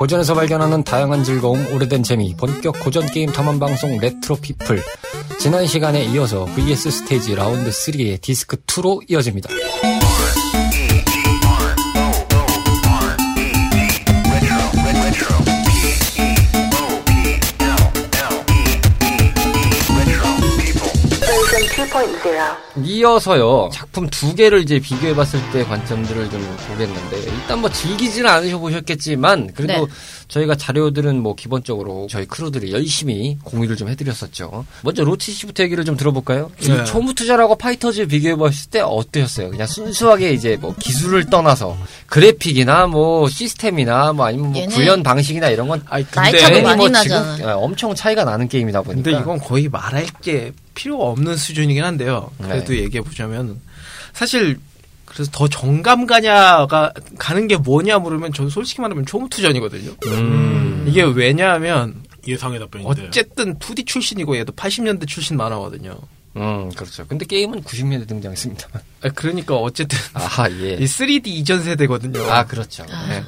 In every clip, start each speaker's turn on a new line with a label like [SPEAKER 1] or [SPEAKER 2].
[SPEAKER 1] 고전에서 발견하는 다양한 즐거움, 오래된 재미, 본격 고전 게임 탐험 방송 레트로 피플. 지난 시간에 이어서 VS 스테이지 라운드 3의 디스크 2로 이어집니다. 이어서요 작품 두 개를 이제 비교해봤을 때 관점들을 좀 보겠는데 일단 뭐 즐기지는 않으셔 보셨겠지만 그래도
[SPEAKER 2] 네.
[SPEAKER 1] 저희가 자료들은 뭐 기본적으로 저희 크루들이 열심히 공유를 좀 해드렸었죠. 먼저 로치 씨부터 얘기를 좀 들어볼까요? 이
[SPEAKER 3] 네.
[SPEAKER 1] 초무투전이랑 파이터즈 비교해봤을 때 어떠셨어요? 그냥 순수하게 이제 뭐 기술을 떠나서 그래픽이나 뭐 시스템이나 뭐 아니면 뭐 구현 방식이나 이런 건
[SPEAKER 3] 아니
[SPEAKER 2] 나이
[SPEAKER 3] 근데
[SPEAKER 2] 차도 많이
[SPEAKER 1] 뭐
[SPEAKER 2] 나잖아.
[SPEAKER 1] 지금 엄청 차이가 나는 게임이다 보니까.
[SPEAKER 3] 근데 이건 거의 말할 게 필요가 없는 수준이긴 한데요. 그래도
[SPEAKER 1] 네.
[SPEAKER 3] 얘기해 보자면 사실 그래서 더 정감 가냐가 가는 게 뭐냐 물으면 저는 솔직히 말하면 초무투전이거든요.
[SPEAKER 1] 음.
[SPEAKER 3] 이게 왜냐하면
[SPEAKER 4] 예상의 답변인데.
[SPEAKER 3] 어쨌든 2D 출신이고 얘도 80년대 출신 만화거든요.
[SPEAKER 1] 음, 그렇죠. 근데 게임은 90년대 등장했습니다.
[SPEAKER 3] 아, 그러니까 어쨌든
[SPEAKER 1] 아, 예.
[SPEAKER 3] 이 3D 이전 세대거든요.
[SPEAKER 1] 아, 그렇죠.
[SPEAKER 2] 아.
[SPEAKER 1] 네.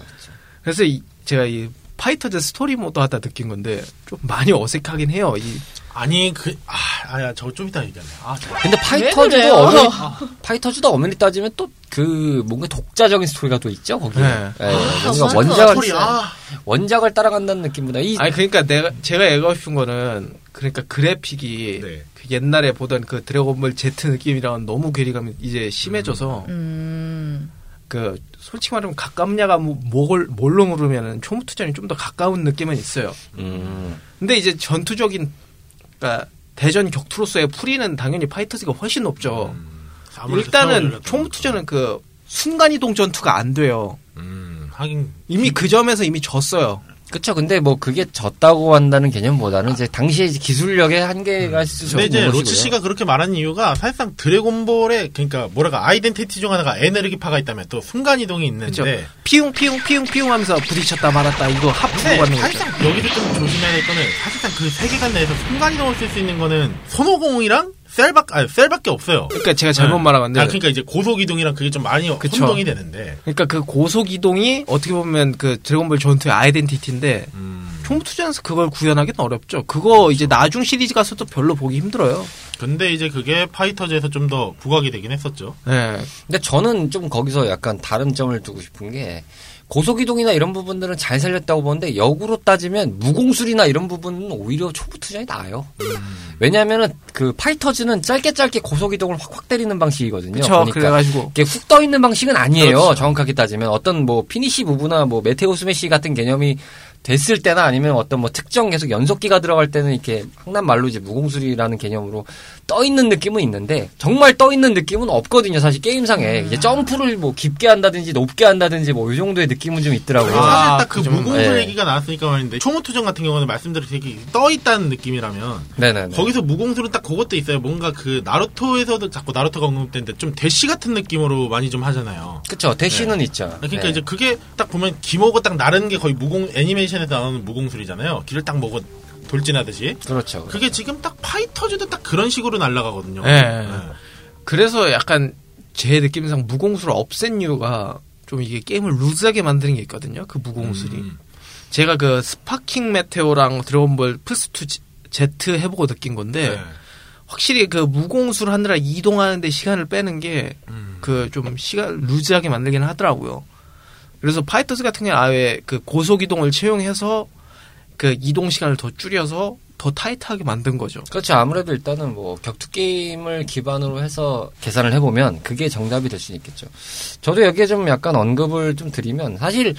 [SPEAKER 3] 그래서 이- 제가 이 파이터즈 스토리 모드 하다 느낀 건데 좀 많이 어색하긴 해요. 이
[SPEAKER 4] 아니 그 아, 아야 저거 좀 이따 얘기할래. 아, 저-
[SPEAKER 1] 근데? 파이터즈도 엄밀히, 파이터즈도 엄밀히 따지면 또 그 뭔가 독자적인 스토리가 또 있죠, 거기 에.
[SPEAKER 3] 네.
[SPEAKER 1] 예,
[SPEAKER 2] 아,
[SPEAKER 1] 뭔가. 원작을,
[SPEAKER 4] 아.
[SPEAKER 1] 원작을 따라간다는 느낌보다 이,
[SPEAKER 3] 아니 그러니까 내가 제가 얘기하고 싶은 거는 그러니까 그래픽이
[SPEAKER 4] 네.
[SPEAKER 3] 그 옛날에 보던 그 드래곤볼 Z 느낌이랑은 너무 괴리감이 이제 심해져서
[SPEAKER 2] 음.
[SPEAKER 3] 그 솔직히 말하면 가깝냐가 뭐, 뭘 뭘로 물으면은 초무투전이 좀 더 가까운 느낌은 있어요.
[SPEAKER 1] 음,
[SPEAKER 3] 근데 이제 전투적인 그러니까 대전 격투로서의 풀이는 당연히 파이터즈가 훨씬 높죠.
[SPEAKER 4] 아무래도
[SPEAKER 3] 일단은 초무투전은 그 순간이동 전투가 안 돼요.
[SPEAKER 4] 음, 하긴
[SPEAKER 3] 이미 그 점에서 이미 졌어요.
[SPEAKER 1] 그쵸. 근데 뭐 그게 졌다고 한다는 개념보다는 이제 당시에 이제 기술력의 한계가 있을 수
[SPEAKER 4] 근데
[SPEAKER 1] 있는
[SPEAKER 4] 이제. 로치 씨가 그렇게 말하는 이유가 사실상 드래곤볼의 그러니까 뭐랄까 아이덴티티 중 하나가 에너지파가 있다면 또 순간 이동이
[SPEAKER 3] 그렇죠.
[SPEAKER 4] 있는데
[SPEAKER 3] 피웅 피웅 피웅 피웅 하면서 부딪혔다 말았다 이거
[SPEAKER 4] 근데
[SPEAKER 3] 받는 거죠.
[SPEAKER 4] 사실상 여기서 좀 조심해야 될 거는 사실상 그 세계관 내에서 순간 이동을 쓸 수 있는 거는 손오공이랑 셀밖 아니 셀밖에 없어요.
[SPEAKER 3] 그러니까 제가 잘못
[SPEAKER 4] 네.
[SPEAKER 3] 말한 건데
[SPEAKER 4] 아, 그러니까 이제 고속 이동이랑 그게 좀 많이
[SPEAKER 3] 그쵸.
[SPEAKER 4] 혼동이 되는데.
[SPEAKER 3] 그러니까 그 고속 이동이 어떻게 보면 그 드래곤볼 전투의 아이덴티티인데
[SPEAKER 4] 음.
[SPEAKER 3] 총투전에서 그걸 구현하기는 어렵죠. 그거 이제 나중 시리즈 가서도 별로 보기 힘들어요.
[SPEAKER 4] 근데 이제 그게 파이터즈에서 좀 더 부각이 되긴 했었죠.
[SPEAKER 3] 네.
[SPEAKER 1] 근데 저는 좀 거기서 약간 다른 점을 두고 싶은 게 고속이동이나 이런 부분들은 잘 살렸다고 보는데 역으로 따지면 무공술이나 이런 부분은 오히려 초보 투자이 나아요. 왜냐하면은 그 파이터즈는 짧게 짧게 고속이동을 확확 때리는 방식이거든요.
[SPEAKER 3] 그쵸.
[SPEAKER 1] 그러니까
[SPEAKER 3] 그래가지고
[SPEAKER 1] 이게 훅 떠 있는 방식은 아니에요.
[SPEAKER 4] 그렇죠.
[SPEAKER 1] 정확하게 따지면 어떤 뭐 finish move나 뭐 meteor smash 같은 개념이 됐을 때나 아니면 어떤 뭐 특정 계속 연속기가 들어갈 때는 이렇게 흔한 말로 이제 무공술이라는 개념으로 떠 있는 느낌은 있는데 정말 떠 있는 느낌은 없거든요. 사실 게임상에 이제 점프를 뭐 깊게 한다든지 높게 한다든지 뭐 이 정도의 느낌은 좀 있더라고요.
[SPEAKER 3] 아,
[SPEAKER 4] 사실
[SPEAKER 3] 딱그그 좀,
[SPEAKER 4] 무공술
[SPEAKER 1] 네.
[SPEAKER 4] 얘기가 나왔으니까 말인데 초모투전 같은 경우는 말씀드린 떠 있다는 느낌이라면
[SPEAKER 1] 네네네.
[SPEAKER 4] 거기서 무공술은 딱 그것도 있어요. 뭔가 그 나루토에서도 자꾸 나루토가 언급되는데 좀 대시 같은 느낌으로 많이 좀 하잖아요.
[SPEAKER 1] 그쵸 대시는 있죠.
[SPEAKER 4] 그러니까
[SPEAKER 1] 네.
[SPEAKER 4] 이제 그게 딱 보면 기모고 딱 나르는 게 거의 무공 애니메이션 에서 나오는 무공술이잖아요. 길을 딱 먹어 돌진하듯이.
[SPEAKER 1] 그렇죠.
[SPEAKER 4] 그게 지금 딱 파이터즈도 딱 그런 식으로 날아가거든요.
[SPEAKER 3] 네. 그래서 약간 제 느낌상 무공술을 없앤 이유가 좀 이게 게임을 루즈하게 만드는 게 있거든요. 그 무공술이.
[SPEAKER 4] 음.
[SPEAKER 3] 제가 그 스파킹 메테오랑 드래곤볼 플스2 Z 해보고 느낀 건데
[SPEAKER 4] 네.
[SPEAKER 3] 확실히 그 무공술 하느라 이동하는데 시간을 빼는 게
[SPEAKER 4] 음.
[SPEAKER 3] 그좀 시간 루즈하게 만들긴 하더라고요. 그래서 파이터즈 같은 경우 아예 그 고속 이동을 채용해서 그 이동 시간을 더 줄여서 더 타이트하게 만든 거죠.
[SPEAKER 1] 그렇죠. 아무래도 일단은 뭐 격투 게임을 기반으로 해서 계산을 해보면 그게 정답이 될 수 있겠죠. 저도 여기에 좀 약간 언급을 좀 드리면 사실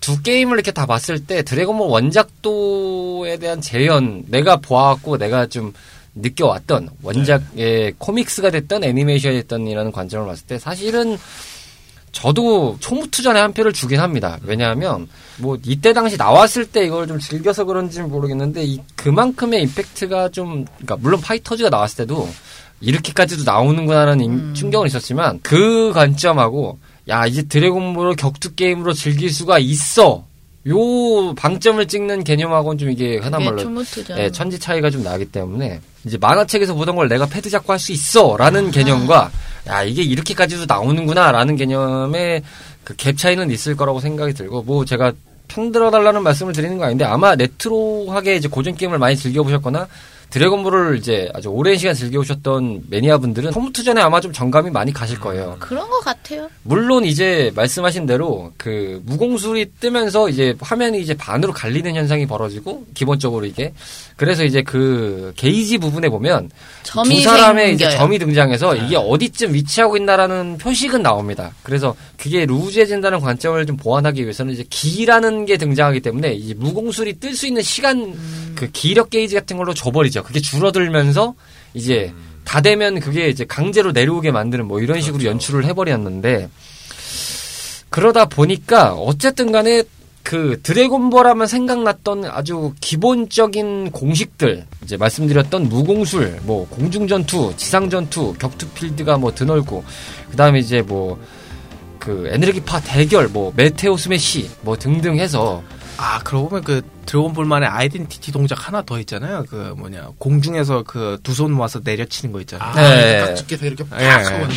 [SPEAKER 1] 두 게임을 이렇게 다 봤을 때 드래곤볼 원작도에 대한 재현 내가 보았고 내가 좀 느껴왔던 원작의 코믹스가 됐던 애니메이션이 됐던이라는 관점을 봤을 때 사실은 저도 총무투전에 한 표를 주긴 합니다. 왜냐하면 뭐 이때 당시 나왔을 때 이걸 좀 즐겨서 그런지는 모르겠는데 이 그만큼의 임팩트가 좀 그러니까 물론 파이터즈가 나왔을 때도 이렇게까지도 나오는구나라는 임- 충격은 있었지만 그 관점하고 야 이제 드래곤볼을 격투 게임으로 즐길 수가 있어 요 방점을 찍는 개념하고는 좀 이게 흔한 말로
[SPEAKER 2] 초무투전.
[SPEAKER 1] 예, 천지 차이가 좀 나기 때문에 이제 만화책에서 보던 걸 내가 패드 잡고 할 수 있어라는 개념과 야 이게 이렇게까지도 나오는구나라는 개념의 그 갭 차이는 있을 거라고 생각이 들고 뭐 제가 편들어 달라는 말씀을 드리는 거 아닌데 아마 레트로하게 이제 고전 게임을 많이 즐겨 보셨거나 드래곤볼을 이제 아주 오랜 시간 즐겨오셨던 매니아분들은 컴퓨터전에 아마 좀 정감이 많이 가실 거예요.
[SPEAKER 2] 그런 것 같아요.
[SPEAKER 1] 물론 이제 말씀하신 대로 그 무공술이 뜨면서 이제 화면이 이제 반으로 갈리는 현상이 벌어지고 기본적으로 이게 그래서 이제 그 게이지 부분에 보면
[SPEAKER 2] 점이
[SPEAKER 1] 두 사람의 이제
[SPEAKER 2] 생겨요.
[SPEAKER 1] 점이 등장해서 이게 어디쯤 위치하고 있나라는 표식은 나옵니다. 그래서 그게 루즈해진다는 관점을 좀 보완하기 위해서는 이제 기라는 게 등장하기 때문에 이 무공술이 뜰 수 있는 시간 그 기력 게이지 같은 걸로 줘버리죠. 그게 줄어들면서 이제 다 되면 그게 이제 강제로 내려오게 만드는 뭐 이런 식으로 연출을 해버렸는데 그러다 보니까 어쨌든 간에 그 드래곤볼 하면 생각났던 아주 기본적인 공식들 이제 말씀드렸던 무공술 뭐 공중전투 지상전투 격투필드가 뭐 드넓고 그다음에 이제 뭐 그 에너지파 대결 뭐 메테오 스매시 뭐 등등 해서
[SPEAKER 3] 아, 그러고 보면 그 드래곤볼만의 아이덴티티 동작 하나 더 있잖아요. 그 뭐냐 공중에서 그 두 손 모아서 내려치는 거 있잖아요.
[SPEAKER 4] 아,
[SPEAKER 1] 네.
[SPEAKER 4] 딱 집게서 이렇게 팍
[SPEAKER 3] 예.
[SPEAKER 4] 하고 오는 거.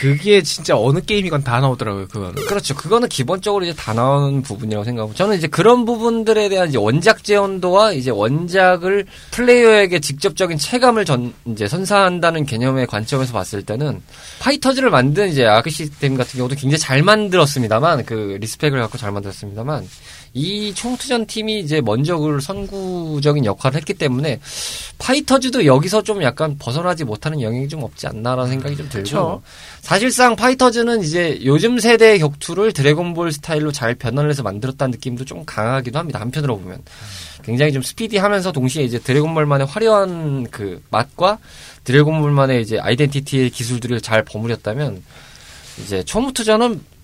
[SPEAKER 3] 그게 진짜 어느 게임이건 다 나오더라고요. 그건.
[SPEAKER 1] 그렇죠. 그거는 기본적으로 이제 다 나오는 부분이라고 생각하고 저는 이제 그런 부분들에 대한 이제 원작 재현도와 이제 원작을 플레이어에게 직접적인 체감을 전 이제 선사한다는 개념의 관점에서 봤을 때는 파이터즈를 만든 이제 아크 시스템 같은 경우도 굉장히 잘 만들었습니다만 그 respect을 갖고 잘 만들었습니다만 이 총투전 팀이 이제 먼저 그 선구적인 역할을 했기 때문에 파이터즈도 여기서 좀 약간 벗어나지 못하는 영역이 좀 없지 않나라는 생각이 좀 들고
[SPEAKER 3] 그쵸.
[SPEAKER 1] 사실상 파이터즈는 이제 요즘 세대의 격투를 드래곤볼 스타일로 잘 변환을 해서 만들었다는 느낌도 좀 강하기도 합니다. 한편으로 보면 굉장히 좀 스피디하면서 동시에 이제 드래곤볼만의 화려한 그 맛과 드래곤볼만의 이제 아이덴티티의 기술들을 잘 버무렸다면 이제 초무투전은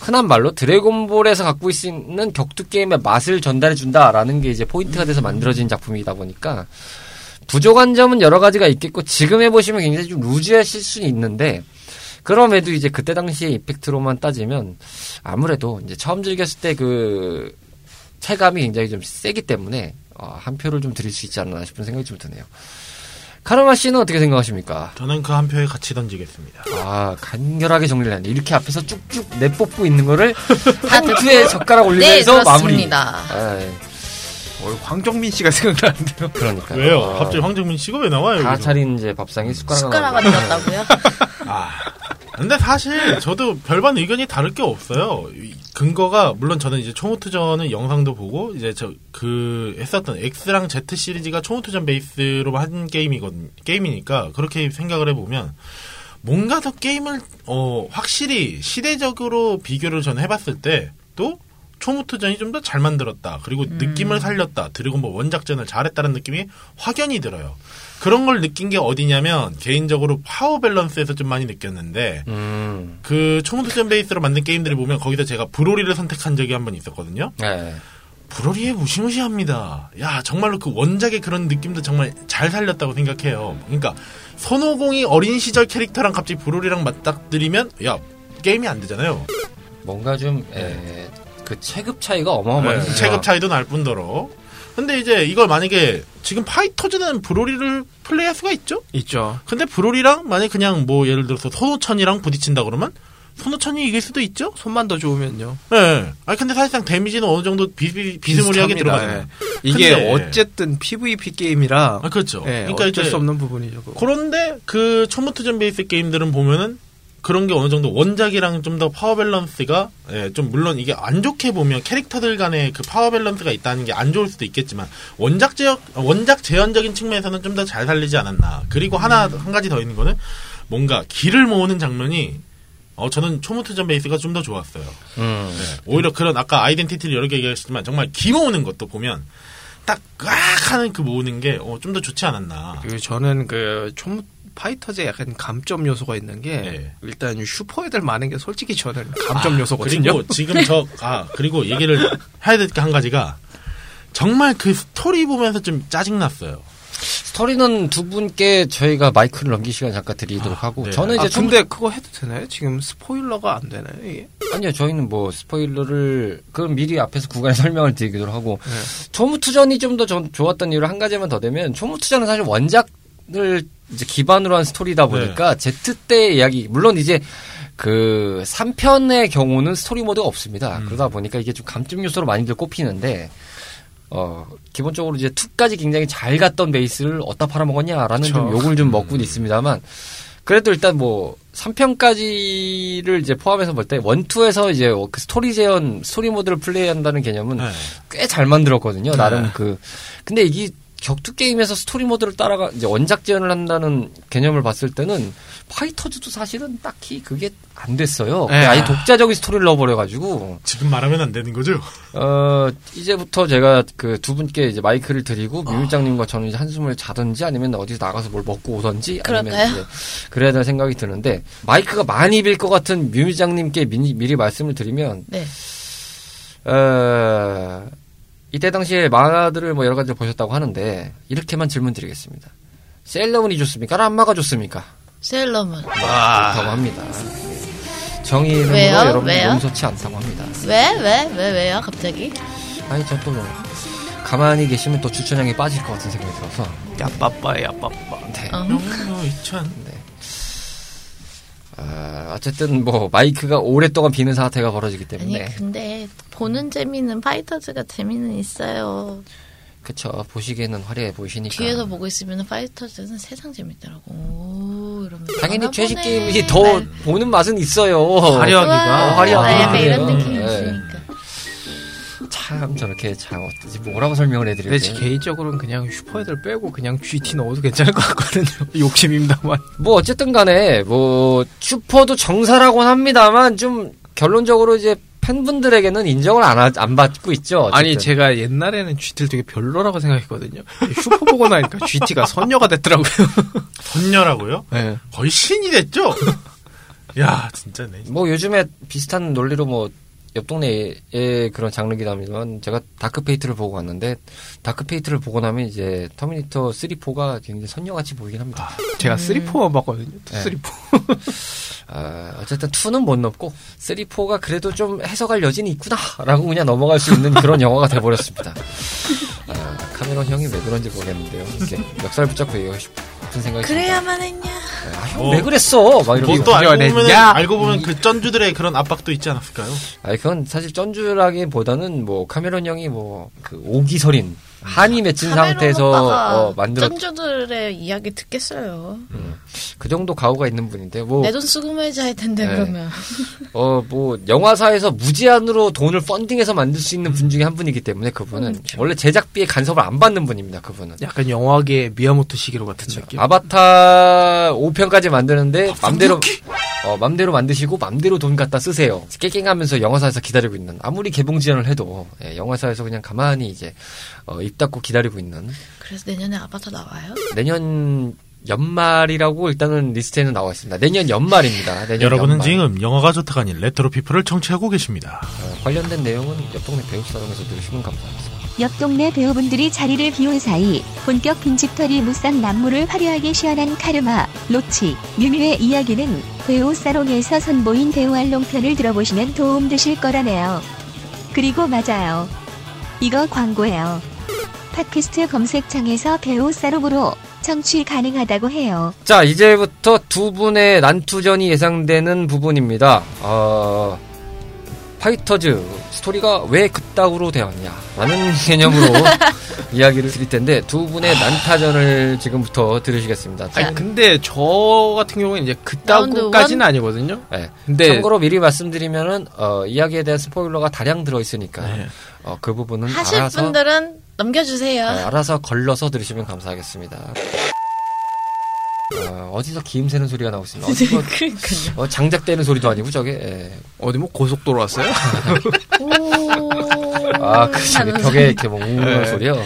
[SPEAKER 1] 흔한 말로 드래곤볼에서 갖고 있는 격투 게임의 맛을 전달해 준다라는 게 이제 포인트가 돼서 만들어진 작품이다 보니까 부족한 점은 여러 가지가 있겠고 지금 해보시면 굉장히 좀 루즈하실 수는 있는데 그럼에도 이제 그때 당시의 이펙트로만 따지면 아무래도 이제 처음 즐겼을 때 그 체감이 굉장히 좀 세기 때문에 어, 한 표를 좀 드릴 수 있지 않나 싶은 생각이 좀 드네요. 카르마 씨는 어떻게 생각하십니까?
[SPEAKER 4] 저는 그 한 표에 같이 던지겠습니다.
[SPEAKER 1] 아 간결하게 정리를 했네. 이렇게 앞에서 쭉쭉 내뽑고 있는 거를 한 표에 젓가락
[SPEAKER 2] 네,
[SPEAKER 1] 올리면서 마무리.
[SPEAKER 2] 그렇습니다.
[SPEAKER 1] 아,
[SPEAKER 3] 어, 황정민 씨가 생각나는데요.
[SPEAKER 1] 그러니까
[SPEAKER 4] 왜요?
[SPEAKER 1] 어,
[SPEAKER 4] 갑자기 황정민 씨가 왜 나와요?
[SPEAKER 1] 다
[SPEAKER 4] 여기서?
[SPEAKER 1] 차린 이제 밥상에 숟가락
[SPEAKER 2] 숟가락을 넣었다고요?
[SPEAKER 4] 아. 근데 사실 저도 별반 의견이 다를 게 없어요. 이 근거가 물론 저는 이제 초무투전은 영상도 보고 이제 저 그 했었던 X랑 Z 시리즈가 초무투전 베이스로 한 게임이거든 게임이니까 그렇게 생각을 해보면 뭔가 더 게임을 어 확실히 시대적으로 비교를 저는 해봤을 때또 초무투전이 좀 더 잘 만들었다 그리고 느낌을 살렸다 드래곤볼 원작 재현을 잘했다는 느낌이 확연히 들어요. 그런 걸 느낀 게 어디냐면 개인적으로 파워 밸런스에서 좀 많이 느꼈는데
[SPEAKER 1] 음,
[SPEAKER 4] 그 초무투전 베이스로 만든 게임들을 보면 거기서 제가 브로리를 선택한 적이 한 번 있었거든요.
[SPEAKER 1] 네.
[SPEAKER 4] 브로리에 무시무시합니다. 야 정말로 그 원작의 그런 느낌도 정말 잘 살렸다고 생각해요. 그러니까 손오공이 어린 시절 캐릭터랑 갑자기 브로리랑 맞닥뜨리면 야 게임이 안 되잖아요.
[SPEAKER 1] 뭔가 좀, 에, 그 체급 차이가 어마어마해요.
[SPEAKER 4] 네, 체급 차이도 날 뿐더러. 근데 이제 이걸 만약에 지금 파이터즈는 브로리를 플레이할 수가 있죠?
[SPEAKER 3] 있죠.
[SPEAKER 4] 근데 브로리랑 만약 그냥 뭐 예를 들어서 손오천이랑 부딪힌다 그러면 손오천이 이길 수도 있죠?
[SPEAKER 3] 손만 더 좋으면요.
[SPEAKER 4] 네. 아니 근데 사실상 데미지는 어느 정도 비, 스무리하게
[SPEAKER 3] 비슷합니다.
[SPEAKER 4] 들어가잖아요.
[SPEAKER 3] 예. 이게 어쨌든 PVP 게임이라
[SPEAKER 4] 아 그렇죠.
[SPEAKER 3] 예,
[SPEAKER 4] 그러니까
[SPEAKER 3] 어쩔 수 없는 부분이죠. 그거.
[SPEAKER 4] 그런데 그 초무투전 베이스 게임들은 보면은 그런 게 어느 정도 원작이랑 좀 더 파워 밸런스가 예, 좀 물론 이게 안 좋게 보면 캐릭터들 간의 그 파워 밸런스가 있다는 게 안 좋을 수도 있겠지만 원작 제 원작 재현적인 측면에서는 좀 더 잘 살리지 않았나. 그리고 하나 한 가지 더 있는 거는 뭔가 기를 모으는 장면이 어 저는 초무투전 베이스가 좀 더 좋았어요.
[SPEAKER 1] 음.
[SPEAKER 4] 네, 오히려 그런 아까 아이덴티티를 여러 개 얘기했지만 정말 기 모으는 것도 보면 딱꽉 하는 그 모으는 게 좀 더 좋지 않았나.
[SPEAKER 3] 저는 그 총, 파이터즈에 약간 감점 요소가 있는 게
[SPEAKER 4] 네.
[SPEAKER 3] 일단 슈퍼 애들 많은 게 솔직히 저는 감점 요소거든요.
[SPEAKER 4] 그리고 지금 저, 아, 그리고 얘기를 해야 될 게 한 가지가 정말 그 스토리 보면서 좀 짜증 났어요.
[SPEAKER 1] 스토리는 두 분께 저희가 마이크를 넘길 시간 잠깐 드리도록 하고
[SPEAKER 4] 네.
[SPEAKER 1] 저는 이제
[SPEAKER 3] 아,
[SPEAKER 1] 좀
[SPEAKER 3] 근데 그거 해도 되나요? 지금 스포일러가 안 되나요? 이게?
[SPEAKER 1] 아니요 저희는 뭐 스포일러를 그럼 미리 앞에서 구간에 설명을 드리기도 하고
[SPEAKER 3] 네.
[SPEAKER 1] 초무투전이 좀 더 좋았던 이유를 한 가지만 더 되면 초무투전은 사실 원작 을 이제 기반으로 한 스토리다 보니까
[SPEAKER 3] 네.
[SPEAKER 1] Z 때 이야기 물론 이제 그 3편의 경우는 스토리 모드가 없습니다. 그러다 보니까 이게 좀 감점 요소로 많이들 꼽히는데 어 기본적으로 이제 2까지 굉장히 잘 갔던 베이스를 어디다 팔아먹었냐라는 좀
[SPEAKER 3] 그쵸.
[SPEAKER 1] 욕을 좀 먹고는 있습니다만 그래도 일단 뭐 3편까지를 이제 포함해서 볼때 1, 2에서 이제 그 스토리 재현 스토리 모드를 플레이한다는 개념은
[SPEAKER 4] 네.
[SPEAKER 1] 꽤잘 만들었거든요. 나름 그 근데 이게 격투 게임에서 스토리 모드를 따라가 이제 원작 재현을 한다는 개념을 봤을 때는 파이터즈도 사실은 딱히 그게 안 됐어요.
[SPEAKER 3] 네.
[SPEAKER 1] 아예 독자적인 스토리를 넣어버려가지고
[SPEAKER 4] 지금 말하면 안 되는 거죠?
[SPEAKER 1] 어 이제부터 제가 그 두 분께 이제 마이크를 드리고 미밀장님과 저는 이제 한숨을 자든지 아니면 어디서 나가서 뭘 먹고 오든지 아니면
[SPEAKER 2] 그럴까요?
[SPEAKER 1] 이제 그래야 될 생각이 드는데 마이크가 많이 빌 것 같은 미밀장님께 미리, 미리 말씀을 드리면
[SPEAKER 2] 네.
[SPEAKER 1] 어, 이때 당시에 만화들을 뭐 여러 가지 보셨다고 하는데 이렇게만 질문 드리겠습니다. 셀러문이 좋습니까? 람마가 좋습니까?
[SPEAKER 2] 세일러문.
[SPEAKER 1] 좋다고 합니다. 정의는? 여러분? 용서치 않다고 합니다.
[SPEAKER 2] 왜? 왜? 왜? 왜요? 갑자기?
[SPEAKER 1] 아니 전또 가만히 계시면 또 주천량이 빠질 것 같은 생각이 들어서
[SPEAKER 3] 야빠빠 야빠빠.
[SPEAKER 1] 네.
[SPEAKER 2] 어.
[SPEAKER 4] 영 어.
[SPEAKER 1] 어, 어쨌든 뭐 마이크가 오랫동안 비는 사태가 벌어지기
[SPEAKER 2] 아니
[SPEAKER 1] 때문에
[SPEAKER 2] 근데 보는 재미는 파이터즈가 재미는 있어요.
[SPEAKER 1] 그쵸 보시기에는 화려해 보이시니까
[SPEAKER 2] 뒤에서 보고 있으면 파이터즈는 세상 재밌더라고. 오, 이러면서
[SPEAKER 1] 당연히
[SPEAKER 2] 보네.
[SPEAKER 1] 게임이 더
[SPEAKER 2] 네.
[SPEAKER 1] 보는 맛은 있어요.
[SPEAKER 3] 화려하기가.
[SPEAKER 2] 와,
[SPEAKER 1] 화려하게
[SPEAKER 2] 약간 이런
[SPEAKER 1] 그래요.
[SPEAKER 2] 느낌이
[SPEAKER 1] 네. 참 저렇게 참 어떻게 뭐라고 설명을 해드려야
[SPEAKER 3] 근데
[SPEAKER 1] 돼?
[SPEAKER 3] 개인적으로는 그냥 슈퍼헤드를 빼고 그냥 GT 넣어도 괜찮을 것 같거든요. 욕심입니다만.
[SPEAKER 1] 뭐 어쨌든 간에 뭐 슈퍼도 정사라곤 합니다만 좀 결론적으로 이제 팬분들에게는 인정을 안, 하- 안 받고 있죠. 어쨌든.
[SPEAKER 3] 아니 제가 옛날에는 GT를 되게 별로라고 생각했거든요. 슈퍼 보고 나니까 GT가 선녀가 됐더라고요.
[SPEAKER 4] 선녀라고요?
[SPEAKER 3] 네.
[SPEAKER 4] 거의 신이 됐죠? 야, 진짜네.
[SPEAKER 1] 뭐 요즘에 비슷한 논리로 뭐 옆 동네의 그런 장르기도 합니다만 제가 다크페이트를 보고 갔는데 다크페이트를 보고 나면 이제 터미네이터 3, 4가 굉장히 선녀같이 보이긴 합니다.
[SPEAKER 3] 제가 3 four만 봤거든요.
[SPEAKER 1] 네.
[SPEAKER 3] 3 four.
[SPEAKER 1] 아, 어쨌든 2는 못 넘고 3, 4가 그래도 좀 해석할 여지는 있구나라고 그냥 넘어갈 수 있는 그런 영화가 돼버렸습니다. 아, 카메론 형이 왜 그런지 모르겠는데요. 이렇게 멱살 붙잡고 얘기하고 싶은 생각이
[SPEAKER 2] 그래야만 했냐?
[SPEAKER 1] 듭니다. 아, 형
[SPEAKER 4] 어.
[SPEAKER 1] 왜 그랬어? 막 이러고.
[SPEAKER 4] 뭐또 알고
[SPEAKER 3] 야,
[SPEAKER 4] 보면
[SPEAKER 3] 야!
[SPEAKER 4] 알고 보면 그 쩐주들의 그런 압박도 있지 않았을까요?
[SPEAKER 1] 아니 그건 사실 쩐주라기보다는 뭐 카메론 형이 뭐 그 오기설인 한이 맺힌 상태에서 어, 만들었
[SPEAKER 2] 쩐주들의 이야기 듣겠어요.
[SPEAKER 1] 그 정도 가오가 있는 분인데 뭐
[SPEAKER 2] 내 돈 쓰고 말자 할 텐데
[SPEAKER 1] 네.
[SPEAKER 2] 그러면.
[SPEAKER 1] 어, 뭐, 영화사에서 무제한으로 돈을 펀딩해서 만들 수 있는 분 중에 한 분이기 때문에 그분은
[SPEAKER 2] 그렇죠.
[SPEAKER 1] 원래 제작비에 간섭을 안 받는 분입니다, 그분은.
[SPEAKER 3] 약간 영화계 미야모토 시기로 같은 느낌.
[SPEAKER 1] 아바타 5편까지 만드는데 맘대로 어, 맘대로 만드시고 맘대로 돈 갖다 쓰세요. 깨갱하면서 영화사에서 기다리고 있는 아무리 개봉 지연을 해도 예, 영화사에서 그냥 가만히 이제 어, 입 닫고 기다리고 있는
[SPEAKER 2] 그래서 내년에 아바타 나와요?
[SPEAKER 1] 내년 연말이라고 일단은 리스트에는 나와 있습니다. 내년 연말입니다. 내년
[SPEAKER 4] 여러분은
[SPEAKER 1] 연말.
[SPEAKER 4] 지금 영화가 좋다가 아닌 레트로 피플을 청취하고 계십니다.
[SPEAKER 1] 어, 관련된 내용은 옆 동네 배우 사롱에서 들으시면 감사하겠습니다.
[SPEAKER 5] 옆 동네 배우분들이 자리를 비운 사이 본격 빈집털이 무쌍 난무를 화려하게 시연한 카르마, 로치, 유미의 이야기는 배우 사롱에서 선보인 배우 알롱편을 들어보시면 도움 되실 거라네요. 그리고 맞아요. 이거 광고예요. 팟캐스트 검색창에서 배우 사롱으로 청취 가능하다고 해요.
[SPEAKER 1] 자, 이제부터 두 분의 난투전이 예상되는 부분입니다. 어, 파이터즈 스토리가 왜 그따구로 되었냐 라는 개념으로 이야기를 드릴 텐데 두 분의 난타전을 지금부터 들으시겠습니다.
[SPEAKER 3] 아니 근데 저 같은 경우는 이제 그따구까지는 아니거든요.
[SPEAKER 1] 네.
[SPEAKER 3] 근데
[SPEAKER 1] 참고로 미리 말씀드리면은 어, 이야기에 대한 스포일러가 다량 들어 있으니까
[SPEAKER 3] 네.
[SPEAKER 1] 어, 그 부분은
[SPEAKER 2] 하실
[SPEAKER 1] 알아서
[SPEAKER 2] 분들은 넘겨주세요.
[SPEAKER 1] 네, 알아서 걸러서 들으시면 감사하겠습니다. 어, 어디서 기임 새는 소리가 나고 있습니다. 어디 뭐
[SPEAKER 2] 그러니까요.
[SPEAKER 1] 어, 장작대는 소리도 아니고 저게 예.
[SPEAKER 3] 어디 뭐 고속도로 왔어요?
[SPEAKER 1] 아, 그 저기 벽에 이렇게 뭐 웅웅한
[SPEAKER 3] 네.
[SPEAKER 1] 소리요.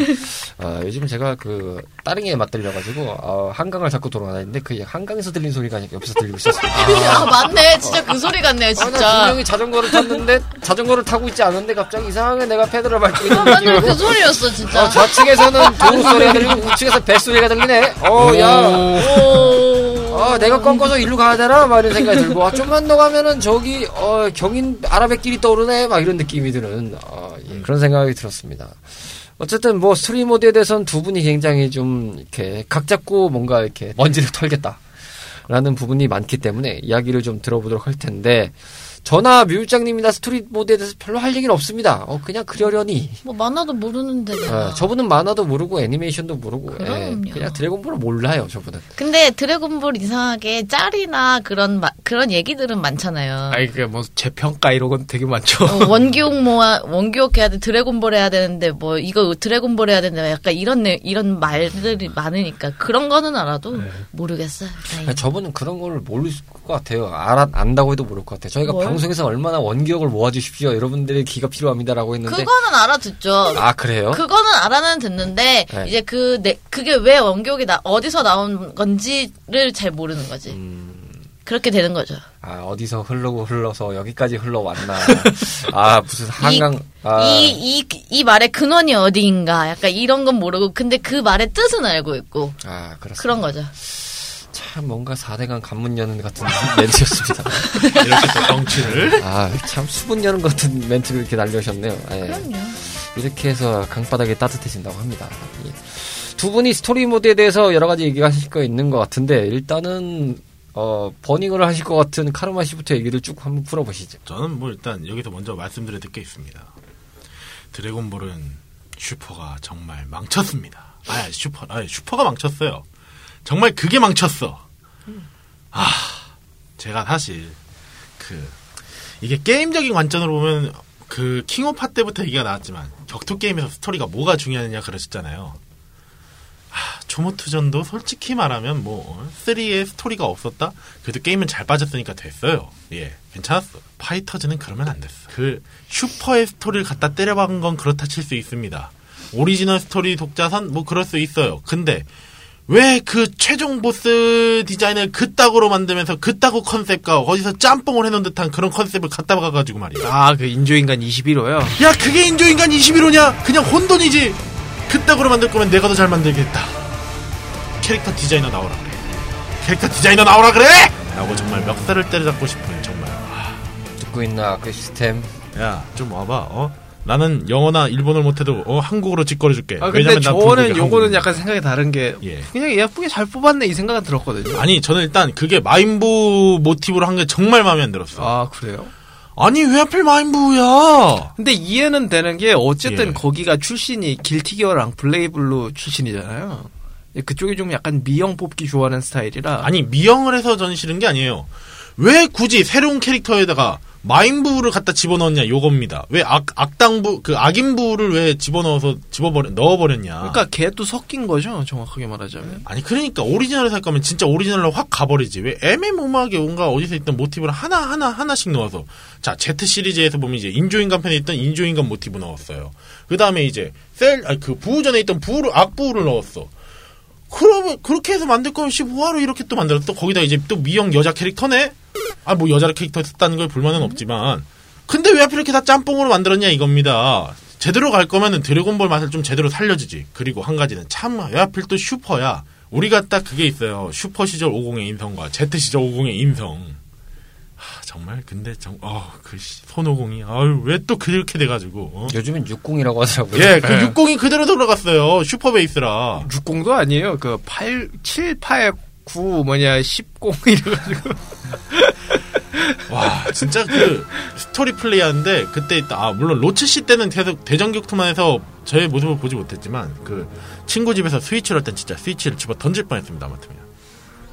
[SPEAKER 1] 아, 요즘 제가 그 따릉이에 맞들려가지고 어, 한강을 자꾸 돌아다니는데 그 한강에서 들린 소리가 아니라 옆에서 들리고 있었습니다.
[SPEAKER 2] 아, 맞네. 진짜 그 소리 같네요,
[SPEAKER 1] 아, 나
[SPEAKER 2] 진짜.
[SPEAKER 1] 분명히 자전거를 탔는데 자전거를 타고 있지 않은데 갑자기 이상하게 내가 페달을 밟고 있는
[SPEAKER 2] 맞네, 그 소리였어, 진짜.
[SPEAKER 1] 어, 좌측에서는 도우 소리가 들리고 우측에서 뱃소리가 들리네. 어, 야.
[SPEAKER 2] 오.
[SPEAKER 1] 아, 내가 꺾어서 일로 가야 되나? 막 이런 생각이 들고, 아, 좀만 더 가면은 저기, 어, 경인 아라뱃길이 떠오르네? 막 이런 느낌이 드는, 그런 생각이 들었습니다. 어쨌든 뭐 스토리 모드에 대해서는 두 분이 굉장히 좀 이렇게 각 잡고 뭔가 이렇게 먼지를 털겠다. 라는 부분이 많기 때문에 이야기를 좀 들어보도록 할 텐데 저나 뮤일장님이나 스토리 모드에 대해서 별로 할 얘기는 없습니다. 어, 그냥 그러려니.
[SPEAKER 2] 뭐 만화도 모르는데.
[SPEAKER 1] 어, 저분은 만화도 모르고 애니메이션도 모르고 예,
[SPEAKER 2] 그럼요.
[SPEAKER 1] 그냥 드래곤볼을 몰라요 저분은.
[SPEAKER 2] 근데 드래곤볼 이상하게 짤이나 그런 마- 그런 얘기들은 많잖아요.
[SPEAKER 3] 아니 그뭐 재평가 이런 건 되게 많죠.
[SPEAKER 2] 어, 원기옥 모아 원기옥 해야 돼 드래곤볼 해야 되는데 뭐 이거 드래곤볼 해야 되는데 약간 이런 내- 이런 말들이 많으니까 그런 거는 알아도 모르겠어요. 다행히.
[SPEAKER 1] 아니, 저분은 그런 걸 모를 것 같아요. 알아, 안다고 해도 모를 것 같아요. 저희가
[SPEAKER 2] 뭘?
[SPEAKER 1] 방송에서 얼마나 원기억을 모아주십시오. 여러분들의 기가 필요합니다라고 했는데.
[SPEAKER 2] 그거는 알아듣죠.
[SPEAKER 1] 아, 그래요?
[SPEAKER 2] 그거는 알아는 듣는데
[SPEAKER 1] 네.
[SPEAKER 2] 이제 그 내, 그게 왜 원기옥이 나, 어디서 나온 건지를 잘 모르는 거지.
[SPEAKER 1] 음,
[SPEAKER 2] 그렇게 되는 거죠.
[SPEAKER 1] 아, 어디서 흘러고 흘러서 여기까지 흘러왔나. 아, 무슨 한강, 아,
[SPEAKER 2] 이, 이, 이 말의 근원이 어디인가. 약간 이런 건 모르고, 근데 그 말의 뜻은 알고 있고.
[SPEAKER 1] 아, 그렇습니다.
[SPEAKER 2] 그런 거죠.
[SPEAKER 1] 참 뭔가 4대강 관문 여는 같은 멘트였습니다.
[SPEAKER 4] 이렇게 또 정치를
[SPEAKER 1] 아, 참 수분 여는 같은 멘트를 이렇게 날려오셨네요. 예.
[SPEAKER 2] 그럼요.
[SPEAKER 1] 이렇게 해서 강바닥이 따뜻해진다고 합니다. 예. 두 분이 스토리 모드에 대해서 여러 가지 얘기하실 거 있는 것 같은데 일단은 어, burning을 하실 것 같은 카르마 씨부터 얘기를 쭉 한번 풀어보시죠.
[SPEAKER 4] 저는 뭐 일단 여기서 먼저 말씀드려야 될 게 있습니다. 드래곤볼은 슈퍼가 정말 망쳤습니다. 아, 슈퍼, 아, 슈퍼가 망쳤어요. 정말 그게 망쳤어. 아, 제가 사실 그 이게 게임적인 관점으로 보면 그 킹오파 때부터 얘기가 나왔지만 격투 게임에서 스토리가 뭐가 중요하느냐 그러셨잖아요. 아, 초모투전도 솔직히 말하면 뭐 3에 스토리가 없었다? 그래도 게임은 잘 빠졌으니까 됐어요. 예, 괜찮았어. 파이터즈는 그러면 안 됐어. 그 슈퍼의 스토리를 갖다 때려박은 건 그렇다 칠 수 있습니다. 오리지널 스토리 독자성 뭐 그럴 수 있어요. 근데 왜 그 최종 보스 디자인을 그따구로 만들면서 그따구 컨셉과 어디서 짬뽕을 해놓은 듯한 그런 컨셉을 갖다 박아가지고 말이야.
[SPEAKER 3] 아 그 인조인간 21호요.
[SPEAKER 4] 야 그게 인조인간 21호냐? 그냥 혼돈이지. 그따구로 만들 거면 내가 더 잘 만들겠다. 캐릭터 디자이너 나오라 그래. 캐릭터 디자이너 나오라 그래! 라고 정말 멱살을 때려잡고 싶은 정말. 아,
[SPEAKER 1] 듣고 있나 그 시스템.
[SPEAKER 4] 야, 좀 와봐. 어? 나는 영어나 일본어를 못해도 어, 한국어로 지껄여줄게.
[SPEAKER 3] 아 근데
[SPEAKER 4] 왜냐면 난
[SPEAKER 3] 저는 요거는. 약간 생각이 다른 게
[SPEAKER 4] 예.
[SPEAKER 3] 그냥 예쁘게 잘 뽑았네 이 생각은 들었거든요.
[SPEAKER 4] 아니 저는 일단 그게 마인부 모티브로 한 게 정말 마음에 안 들었어.
[SPEAKER 3] 아 그래요?
[SPEAKER 4] 아니 왜 하필 마인부야?
[SPEAKER 3] 근데 이해는 되는 게 어쨌든
[SPEAKER 4] 예.
[SPEAKER 3] 거기가 출신이 길티기어랑 블레이블루 출신이잖아요. 그쪽이 좀 약간 미형 뽑기 좋아하는 스타일이라
[SPEAKER 4] 아니 미형을 해서 저는 싫은 게 아니에요. 왜 굳이 새로운 캐릭터에다가 마인부를 갖다 집어넣었냐 요겁니다. 왜 악, 악당부 그 악인부를 왜 집어넣어서 집어버려 넣어버렸냐.
[SPEAKER 3] 그러니까 걔도 섞인 거죠 정확하게 말하자면.
[SPEAKER 4] 아니 그러니까 오리지널을 살 거면 진짜 오리지널로 확 가버리지. 왜 애매모호하게 뭔가 어디서 있던 모티브를 하나 하나 하나씩 넣어서 자 Z 시리즈에서 보면 이제 인조인간 편에 있던 인조인간 모티브 넣었어요. 그 다음에 이제 셀 아니 그 부우전에 있던 부를 악부를 넣었어. 그러면 그렇게 해서 만들 거면 15화로 이렇게 또 만들었어. 거기다 이제 또 미영 여자 캐릭터네. 아 뭐 여자 캐릭터 썼다는 걸 불만은 없지만 근데 왜 하필 이렇게 다 짬뽕으로 만들었냐 이겁니다. 제대로 갈 거면은 드래곤볼 맛을 좀 제대로 살려주지. 그리고 한 가지는 참 왜 하필 또 슈퍼야. 우리가 딱 그게 있어요. 슈퍼 시절 50의 인성과 Z 시절 50의 인성. 하, 정말 근데 정, 어, 그 씨, 손오공이 아유 왜 또 그렇게 돼가지고. 어?
[SPEAKER 1] 요즘엔 60이라고 하더라고요.
[SPEAKER 4] 예, 그 60이 그대로 들어갔어요. 슈퍼 베이스라.
[SPEAKER 3] 60도 아니에요. 그 8, 7, 8, 9 뭐냐 10, 0 이래가지고
[SPEAKER 4] 와, 진짜 그 스토리 플레이 하는데 그때 있다. 아, 물론 로츠 씨 때는 계속 대전 격투만 해서 저의 모습을 보지 못했지만 그 친구 집에서 스위치를 할 땐 진짜 스위치를 집어 던질 뻔했습니다. 아무튼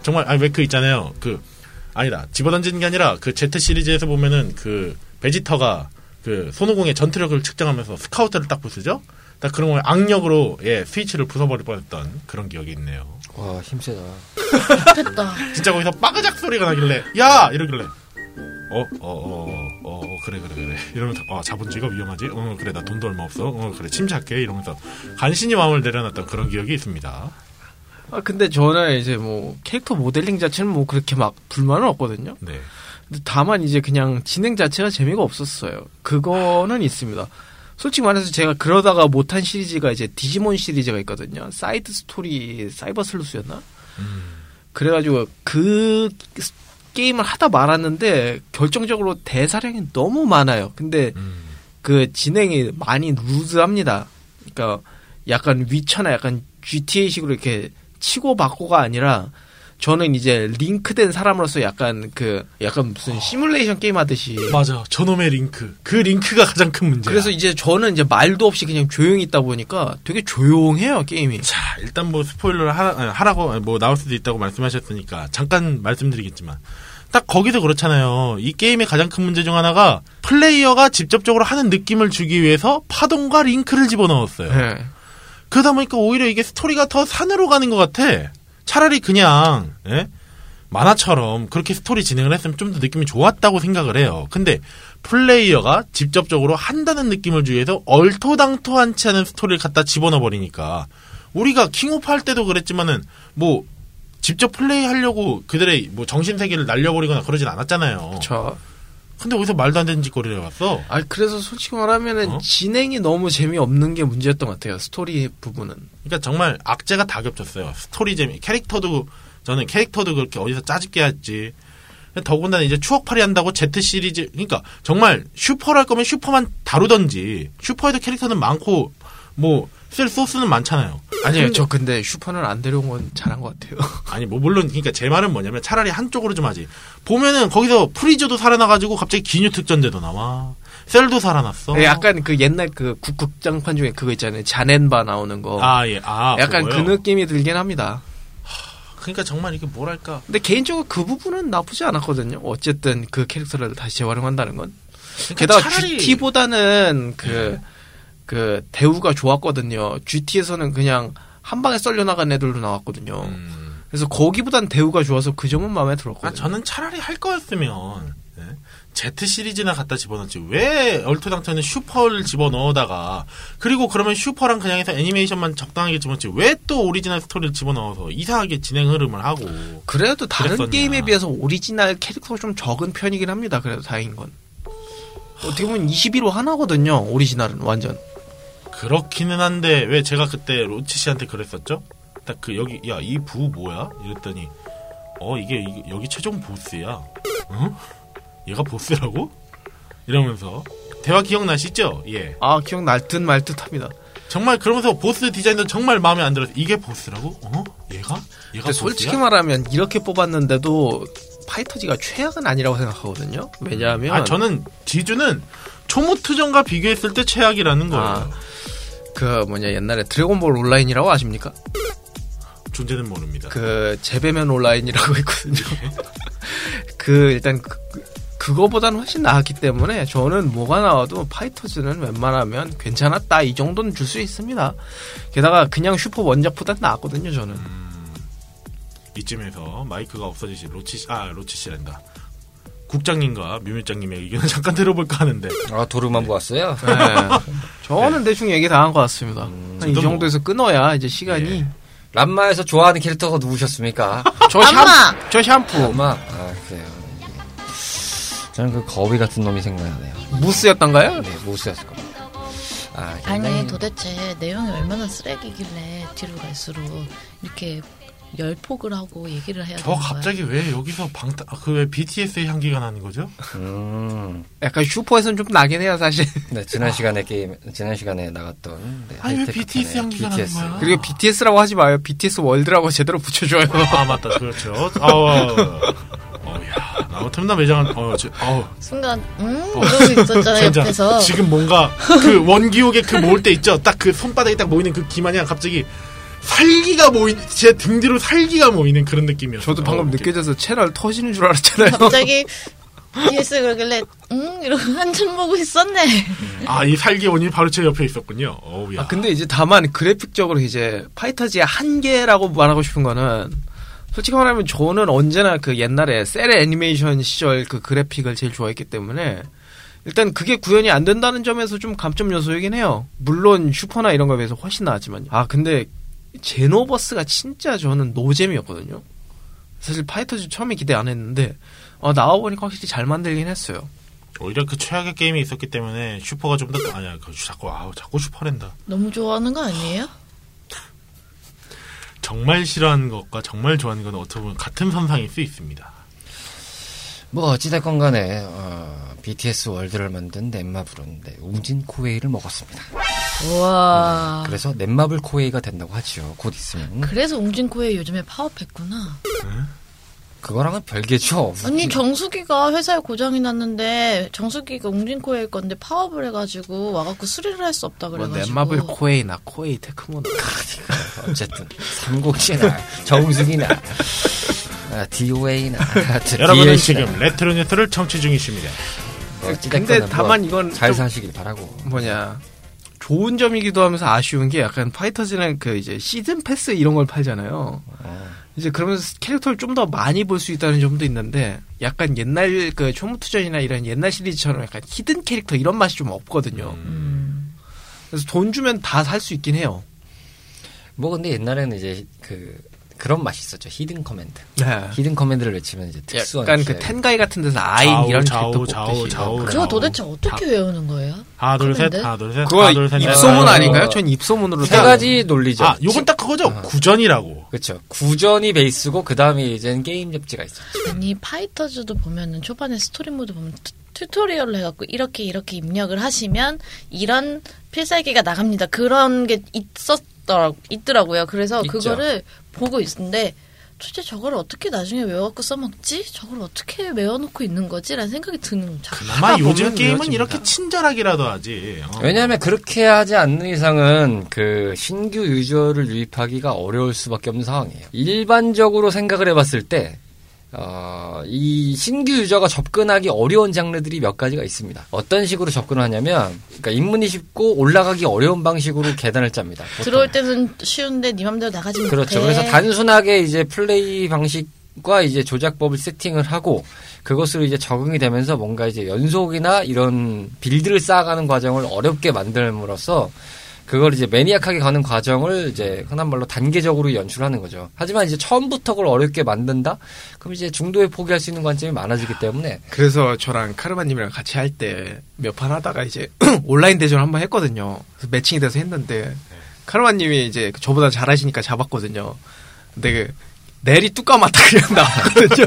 [SPEAKER 4] 정말 아니 왜 그 있잖아요. 그 아니다. 집어 던지는 게 아니라 그 Z 시리즈에서 보면은 그 베지터가 그 손오공의 전투력을 측정하면서 스카우트를 딱 부수죠. 딱 그런 걸 악력으로 예 스위치를 부숴버릴 뻔했던 그런 기억이 있네요.
[SPEAKER 1] 와 힘세다.
[SPEAKER 2] 됐다.
[SPEAKER 4] 진짜 거기서 빠그작 소리가 나길래 야 이러길래 어어 어 어 그래 그래 그래 이러면서 어 자본주의가 위험하지 어 그래 나 돈도 얼마 없어 어 그래 침착해 이러면서 간신히 마음을 내려놨던 그런 기억이 있습니다
[SPEAKER 3] 아 근데 저는 이제 뭐 캐릭터 모델링 자체는 뭐 그렇게 막 불만은 없거든요.
[SPEAKER 4] 네
[SPEAKER 3] 근데 다만 이제 그냥 진행 자체가 재미가 없었어요. 그거는 있습니다. 솔직히 말해서 제가 그러다가 못한 시리즈가 이제 디지몬 시리즈가 있거든요. 사이드 스토리 사이버 슬루스였나? 그래가지고 그 스- 게임을 하다 말았는데 결정적으로 대사량이 너무 많아요. 근데
[SPEAKER 4] 음.
[SPEAKER 3] 그 진행이 많이 루즈합니다. 그러니까 약간 위쳐나 약간 GTA식으로 이렇게 치고 받고가 아니라 저는 이제 링크된 사람으로서 약간 그 약간 무슨 시뮬레이션 게임 하듯이
[SPEAKER 4] 맞아. 저놈의 링크. 그 링크가 가장 큰 문제야.
[SPEAKER 3] 그래서 이제 저는 이제 말도 없이 그냥 조용히 있다 보니까 되게 조용해요 게임이.
[SPEAKER 4] 자, 일단 뭐 스포일러를 하라, 아니, 하라고 뭐 나올 수도 있다고 말씀하셨으니까 잠깐 말씀드리겠지만 딱 거기서 그렇잖아요. 이 게임의 가장 큰 문제 중 하나가 플레이어가 직접적으로 하는 느낌을 주기 위해서 파동과 링크를 집어넣었어요.
[SPEAKER 3] 네.
[SPEAKER 4] 그러다 보니까 오히려 이게 스토리가 더 산으로 가는 것 같아. 차라리 그냥 예? 만화처럼 그렇게 스토리 진행을 했으면 좀 더 느낌이 좋았다고 생각을 해요. 근데 플레이어가 직접적으로 한다는 느낌을 주기 위해서 얼토당토한치 않은 스토리를 갖다 집어넣어 버리니까 우리가 킹오파 할 때도 그랬지만은 뭐 직접 플레이하려고 그들의 뭐 정신 세계를 날려버리거나 그러진 않았잖아요.
[SPEAKER 3] 저.
[SPEAKER 4] 근데 어디서 말도 안 되는 짓거리를 해왔어.
[SPEAKER 3] 아 그래서 솔직히 말하면은
[SPEAKER 4] 어?
[SPEAKER 3] 진행이 너무 재미없는 게 문제였던 것 같아요. 스토리 부분은.
[SPEAKER 4] 그러니까 정말 악재가 다 겹쳤어요. 스토리 재미, 캐릭터도 저는 캐릭터도 그렇게 어디서 짜집기 했지. 더군다나 이제 추억팔이 한다고 Z 시리즈 그러니까 정말 슈퍼를 할 거면 슈퍼만 다루던지 슈퍼에도 캐릭터는 많고 뭐 쓸 소스는 많잖아요.
[SPEAKER 3] 아니에요. 저 근데 슈퍼는 안 데려온 건 잘한 것 같아요.
[SPEAKER 4] 아니 뭐 물론 그러니까 제 말은 뭐냐면 차라리 한쪽으로 좀 하지. 보면은 거기서 프리저도 살아나가지고 갑자기 기뉴 특전대도 나와. 셀도 살아났어.
[SPEAKER 3] 네, 약간 그 옛날 그 국- 극장판 중에 그거 있잖아요. 자넨바 나오는 거.
[SPEAKER 4] 아 예. 아
[SPEAKER 3] 약간
[SPEAKER 4] 그거요?
[SPEAKER 3] 그 느낌이 들긴 합니다.
[SPEAKER 4] 그러니까 정말 이게 뭐랄까.
[SPEAKER 3] 근데 개인적으로 그 부분은 나쁘지 않았거든요. 어쨌든 그 캐릭터를 다시 재활용한다는 건.
[SPEAKER 4] 그러니까
[SPEAKER 3] 게다가
[SPEAKER 4] 차라리-
[SPEAKER 3] GT보다는 그, 그 대우가 좋았거든요. GT에서는 그냥 한 방에 썰려 나간 애들로 나왔거든요.
[SPEAKER 4] 음.
[SPEAKER 3] 그래서 거기보단 대우가 좋아서 그 점은 마음에 들었거든요.
[SPEAKER 4] 아, 저는 차라리 할 거였으면 예? Z 시리즈나 갖다 집어넣지 왜 얼토당토는 슈퍼를 집어넣어다가 그리고 그러면 슈퍼랑 그냥 해서 애니메이션만 적당하게 집어넣지 왜 또 오리지널 스토리를 집어넣어서 이상하게 진행 흐름을 하고
[SPEAKER 3] 그래도 다른
[SPEAKER 4] 그랬었냐.
[SPEAKER 3] 게임에 비해서 오리지널 캐릭터가 좀 적은 편이긴 합니다. 그래도 다행인 건. 어떻게 보면 21호 하나거든요. 오리지널은 완전.
[SPEAKER 4] 그렇기는 한데 왜 제가 그때 로치 씨한테 그랬었죠? 딱 그 여기 야 이 부 뭐야? 이랬더니 어 이게 이- 여기 최종 보스야. 응? 얘가 보스라고? 이러면서 대화 기억나시죠? 예.
[SPEAKER 3] 아 기억 날 듯 말 듯합니다.
[SPEAKER 4] 정말 그러면서 보스 디자인도 정말 마음에 안 들었어. 이게 보스라고? 어? 얘가? 얘가
[SPEAKER 3] 솔직히? 말하면 이렇게 뽑았는데도 파이터지가 최악은 아니라고 생각하거든요. 왜냐하면
[SPEAKER 4] 아 저는 지주는 초모트전과 비교했을 때 최악이라는 거예요.
[SPEAKER 3] 아. 그 뭐냐 옛날에 드래곤볼 온라인이라고 아십니까?
[SPEAKER 4] 존재는 모릅니다.
[SPEAKER 3] 그 재배면 온라인이라고 있거든요. 그 일단 그, 그거보다는 훨씬 나았기 때문에 저는 뭐가 나와도 파이터즈는 웬만하면 괜찮았다 이 정도는 줄 수 있습니다. 게다가 그냥 슈퍼 원작보다 나았거든요 저는.
[SPEAKER 4] 이쯤에서 마이크가 없어지신 로치 씨- 아 로치 씨란다. 국장님과 뮤뮤장님의 의견을 잠깐 들어볼까 하는데
[SPEAKER 1] 아 도르만 보았어요.
[SPEAKER 3] 네. 저는 대충 얘기 다 한 것 같습니다. 한이
[SPEAKER 4] 저도 뭐-
[SPEAKER 3] 정도에서 끊어야 이제 시간이
[SPEAKER 4] 예.
[SPEAKER 1] 람마에서 좋아하는 캐릭터가 누구셨습니까?
[SPEAKER 3] 저! 샴푸 저 샴푸
[SPEAKER 1] 람마. 아 그래요. 저는 그 거위 같은 놈이 생각나네요.
[SPEAKER 3] 무스였던가요?
[SPEAKER 1] 네, 모스였을 겁니다. 아,
[SPEAKER 2] 아니
[SPEAKER 1] 굉장히-
[SPEAKER 2] 도대체 내용이 얼마나 쓰레기길래 뒤로 갈수록 이렇게 열폭을 하고 얘기를 해야
[SPEAKER 4] 저
[SPEAKER 2] 되는 거야.
[SPEAKER 4] 갑자기 왜 여기서 방탄 그왜 BTS의 향기가 나는 거죠?
[SPEAKER 1] 음,
[SPEAKER 3] 약간 슈퍼에서는 좀 나긴 해요 사실.
[SPEAKER 1] 네, 지난 시간에 게임, 지난 시간에 나갔던. 네,
[SPEAKER 4] 아니 왜 BTS 향기가
[SPEAKER 1] BTS.
[SPEAKER 4] 나는 거야?
[SPEAKER 3] 그리고 BTS라고 하지 마요. BTS 월드라고 제대로 붙여줘요.
[SPEAKER 4] 아 맞다 그렇죠. 아우 어야 나무틈나 매장은 어 저, 어우
[SPEAKER 2] 순간 음 이러고 있었잖아요
[SPEAKER 4] 진짜
[SPEAKER 2] 옆에서
[SPEAKER 4] 지금 뭔가 그 원기옥에 그 모을 때 있죠. 딱 그 손바닥에 딱 모이는 그 기마냥 갑자기 살기가 모인 제 등 뒤로 살기가 모이는 그런 느낌이었어요.
[SPEAKER 3] 저도 방금
[SPEAKER 4] 어,
[SPEAKER 3] 느껴져서 채널 터지는 줄 알았잖아요.
[SPEAKER 2] 갑자기 BS 그러길래 음 이러고 한참 보고 있었네.
[SPEAKER 4] 아 이 살기 원이 바로 제 옆에 있었군요. 어우야.
[SPEAKER 3] 아, 근데 이제 다만 그래픽적으로 이제 파이터즈의 한계라고 말하고 싶은 거는 솔직히 말하면 저는 언제나 그 옛날에 셀 애니메이션 시절 그 그래픽을 제일 좋아했기 때문에 일단 그게 구현이 안 된다는 점에서 좀 감점 요소이긴 해요. 물론 슈퍼나 이런 거에 비해서 훨씬 나았지만요. 아 근데 제노버스가 진짜 저는 노잼이었거든요. 사실 파이터즈 처음에 기대 안 했는데 어, 나와보니까 확실히 잘 만들긴 했어요.
[SPEAKER 4] 오히려 그 최악의 게임이 있었기 때문에 슈퍼가 좀 더 아니야. 그 자꾸 아우 자꾸 슈퍼랜다.
[SPEAKER 2] 너무 좋아하는 거 아니에요?
[SPEAKER 4] 정말 싫어하는 것과 정말 좋아하는 건 어떻게 보면 같은 선상일 수 있습니다.
[SPEAKER 1] 뭐 어찌됐건 간에 어, BTS 월드를 만든 넷마블은 웅진 코웨이를 먹었습니다.
[SPEAKER 2] 우와.
[SPEAKER 1] 그래서 넷마블 코웨이가 된다고 하죠. 곧 있으면.
[SPEAKER 2] 그래서 웅진코웨이 요즘에 파업했구나.
[SPEAKER 1] 그거랑은 별개죠.
[SPEAKER 2] 아니 정수기가 회사에 고장이 났는데 정수기가 웅진코웨이 건데 파업을 해가지고 와갖고 수리를 할 수 없다
[SPEAKER 3] 뭐
[SPEAKER 2] 그래가지고.
[SPEAKER 3] 넷마블 코에이나 코에이 테크모나
[SPEAKER 1] 어쨌든 삼국지나 정승이나 아, DOA나
[SPEAKER 4] 여러분은 지금 레트로 뉴스를 청취 중이십니다.
[SPEAKER 3] 근데 다만 이건
[SPEAKER 1] 뭐잘
[SPEAKER 3] 좀-
[SPEAKER 1] 사시길 바라고.
[SPEAKER 3] 뭐냐 좋은 점이기도 하면서 아쉬운 게 약간 파이터즈는 그 이제 시즌 패스 이런 걸 팔잖아요.
[SPEAKER 1] 어.
[SPEAKER 3] 이제 그러면서 캐릭터를 좀 더 많이 볼 수 있다는 점도 있는데 약간 옛날 그 초무투전이나 이런 옛날 시리즈처럼 약간 hidden 캐릭터 이런 맛이 좀 없거든요.
[SPEAKER 2] 음.
[SPEAKER 3] 그래서 돈 주면 다 살 수 있긴 해요.
[SPEAKER 1] 뭐 근데 옛날에는 이제 그 그런 맛이 있었죠. hidden command.
[SPEAKER 3] 네.
[SPEAKER 1] hidden command를 외치면 이제 특수한
[SPEAKER 3] 약간 그
[SPEAKER 1] 기하에-
[SPEAKER 3] 텐가이 같은 데서 아인
[SPEAKER 4] 좌우,
[SPEAKER 3] 이런
[SPEAKER 4] 좌우, 좌우, 좌우.
[SPEAKER 2] 그거. 도대체 어떻게 외우는 거예요?
[SPEAKER 4] 하나 둘 셋,
[SPEAKER 2] command?
[SPEAKER 4] 하나 둘 셋,
[SPEAKER 3] 그거
[SPEAKER 4] 하나 둘 셋. 넷,
[SPEAKER 3] 입소문
[SPEAKER 4] 하나,
[SPEAKER 3] 아닌가요?
[SPEAKER 1] 어,
[SPEAKER 3] 전 입소문으로
[SPEAKER 1] 세
[SPEAKER 3] 다-
[SPEAKER 1] 가지 논리죠.
[SPEAKER 4] 아, 요건 딱 그거죠. 구전이라고.
[SPEAKER 1] 그렇죠. 구전이 베이스고 그 다음에 이제는 게임 잡지가 있었죠.
[SPEAKER 2] 아니 파이터즈도 보면은 초반에 스토리 모드 보면 튜, tutorial을 해갖고 이렇게 이렇게 입력을 하시면 이런 필살기가 나갑니다. 그런 게 있었더라 있더라고요. 그래서
[SPEAKER 1] 있죠.
[SPEAKER 2] 그거를 보고 있는데 도대체 저걸 어떻게 나중에 외워갖고 써먹지? 저걸 어떻게 외워놓고 있는 거지? 라는 생각이 드는 자.
[SPEAKER 4] 아마 요즘 게임은
[SPEAKER 3] 외워집니다.
[SPEAKER 4] 이렇게 친절하기라도 하지. 어.
[SPEAKER 1] 왜냐하면 그렇게 하지 않는 이상은 그 신규 유저를 유입하기가 어려울 수밖에 없는 상황이에요. 일반적으로 생각을 해봤을 때, 어, 이 신규 유저가 접근하기 어려운 장르들이 몇 가지가 있습니다. 어떤 식으로 접근을 하냐면, 그러니까 입문이 쉽고 올라가기 어려운 방식으로 계단을 짭니다. 보통.
[SPEAKER 2] 들어올 때는 쉬운데 네 맘대로 나가지 못해.
[SPEAKER 1] 그렇죠. 그래서 단순하게 이제 플레이 방식 과 이제 조작법을 세팅을 하고 그것으로 이제 적응이 되면서 뭔가 이제 연속이나 이런 빌드를 쌓아가는 과정을 어렵게 만들므로써 그걸 이제 매니악하게 가는 과정을 이제 흔한 말로 단계적으로 연출하는 거죠. 하지만 이제 처음부터 그걸 어렵게 만든다? 그럼 이제 중도에 포기할 수 있는 관점이 많아지기 때문에
[SPEAKER 3] 그래서 저랑 카르마님이랑 같이 할 때 몇 판 하다가 이제 온라인 대전 한번 했거든요. 그래서 매칭이 돼서 했는데 카르마님이 이제 저보다 잘하시니까 잡았거든요. 근데 그 넬이 뚜까맣다 그냥 나왔거든요.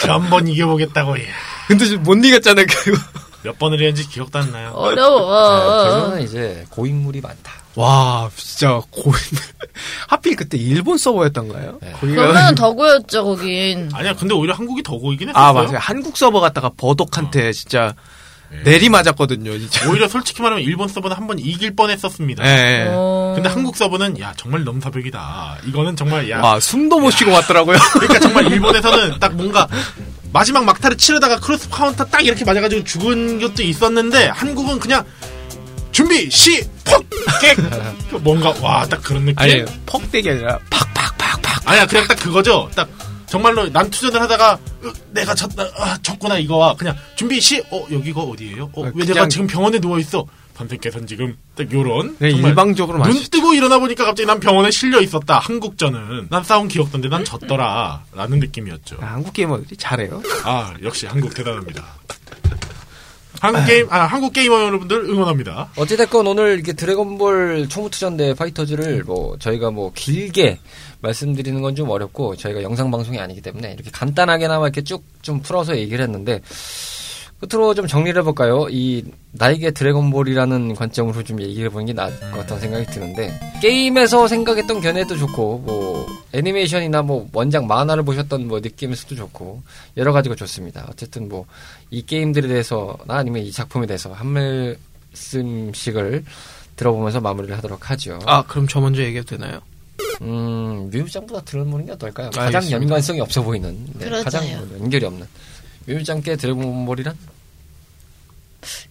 [SPEAKER 4] 그 한 번 이겨보겠다고. 이야.
[SPEAKER 3] 근데 좀못 이겼잖아요. 그거.
[SPEAKER 4] 몇 번을 했는지 기억도 안 나요.
[SPEAKER 2] 어려워.
[SPEAKER 1] 네, 결론은 이제 고인물이 많다.
[SPEAKER 3] 와 진짜 고인 하필 그때 일본 서버였던가요?
[SPEAKER 1] 네.
[SPEAKER 3] 거기가
[SPEAKER 2] 그러면 더 고였죠 거긴.
[SPEAKER 4] 아니야, 근데 오히려 한국이 더 고이긴 했었어요.
[SPEAKER 3] 아 맞아요. 한국 서버 갔다가 버독한테 진짜
[SPEAKER 4] 네.
[SPEAKER 3] 내리 맞았거든요. 진짜.
[SPEAKER 4] 오히려 솔직히 말하면 일본 서버는 한 번 이길 뻔했었습니다.
[SPEAKER 3] 예.
[SPEAKER 2] 어.
[SPEAKER 4] 근데 한국 서버는 야 정말 넘사벽이다. 이거는 정말 야
[SPEAKER 3] 와 숨도 못 쉬고 왔더라고요.
[SPEAKER 4] 그러니까 정말 일본에서는 딱 뭔가 마지막 막타를 치려다가 크로스 카운터 딱 이렇게 맞아가지고 죽은 것도 있었는데 한국은 그냥 준비 시 퍽 뭔가 와 딱 그런 느낌.
[SPEAKER 3] 아니 퍽대기 아니라 팍팍팍팍.
[SPEAKER 4] 아니야 그냥 딱 그거죠. 딱 정말로 난투전을 하다가 으, 내가 졌다 아, 졌구나 이거와 그냥 준비 시어 여기가 어디예요? 어, 왜
[SPEAKER 3] 그냥-
[SPEAKER 4] 내가 지금 병원에 누워 있어? 선생께서는 지금 딱 요런 정말
[SPEAKER 3] 일방적으로
[SPEAKER 4] 눈. 뜨고 일어나 보니까 갑자기 난 병원에 실려 있었다. 한국전은 난 싸운 기억던데 난 졌더라라는 느낌이었죠.
[SPEAKER 3] 아, 한국 게이머들이 잘해요.
[SPEAKER 4] 아 역시 한국 대단합니다. 한국 게임 아 한국 게이머 여러분들 응원합니다.
[SPEAKER 1] 어찌됐건 오늘 이렇게 드래곤볼 초무투전 대 파이터즈를 뭐 저희가 뭐 길게 말씀드리는 건 좀 어렵고 저희가 영상 방송이 아니기 때문에 이렇게 간단하게나마 이렇게 쭉 좀 풀어서 얘기를 했는데 끝으로 좀 정리를 해볼까요? 이 나에게 드래곤볼이라는 관점으로 좀 얘기를 해보는 게 나을 것 같다는 생각이 드는데 게임에서 생각했던 견해도 좋고 뭐 애니메이션이나 뭐 원작 만화를 보셨던 뭐 느낌에서도 좋고 여러 가지가 좋습니다. 어쨌든 뭐 이 게임들에 대해서나 아니면 이 작품에 대해서 한 말씀씩을 들어보면서 마무리를 하도록 하죠.
[SPEAKER 3] 아 그럼 저 먼저 얘기해도 되나요?
[SPEAKER 1] 음, 뮤장보다 들어보는 게 어떨까요? 가장
[SPEAKER 3] 알겠습니다.
[SPEAKER 1] 연관성이 없어 보이는, 네,
[SPEAKER 2] 그러자요.
[SPEAKER 1] 가장 연결이 없는. 뮤장께 드래곤볼이란?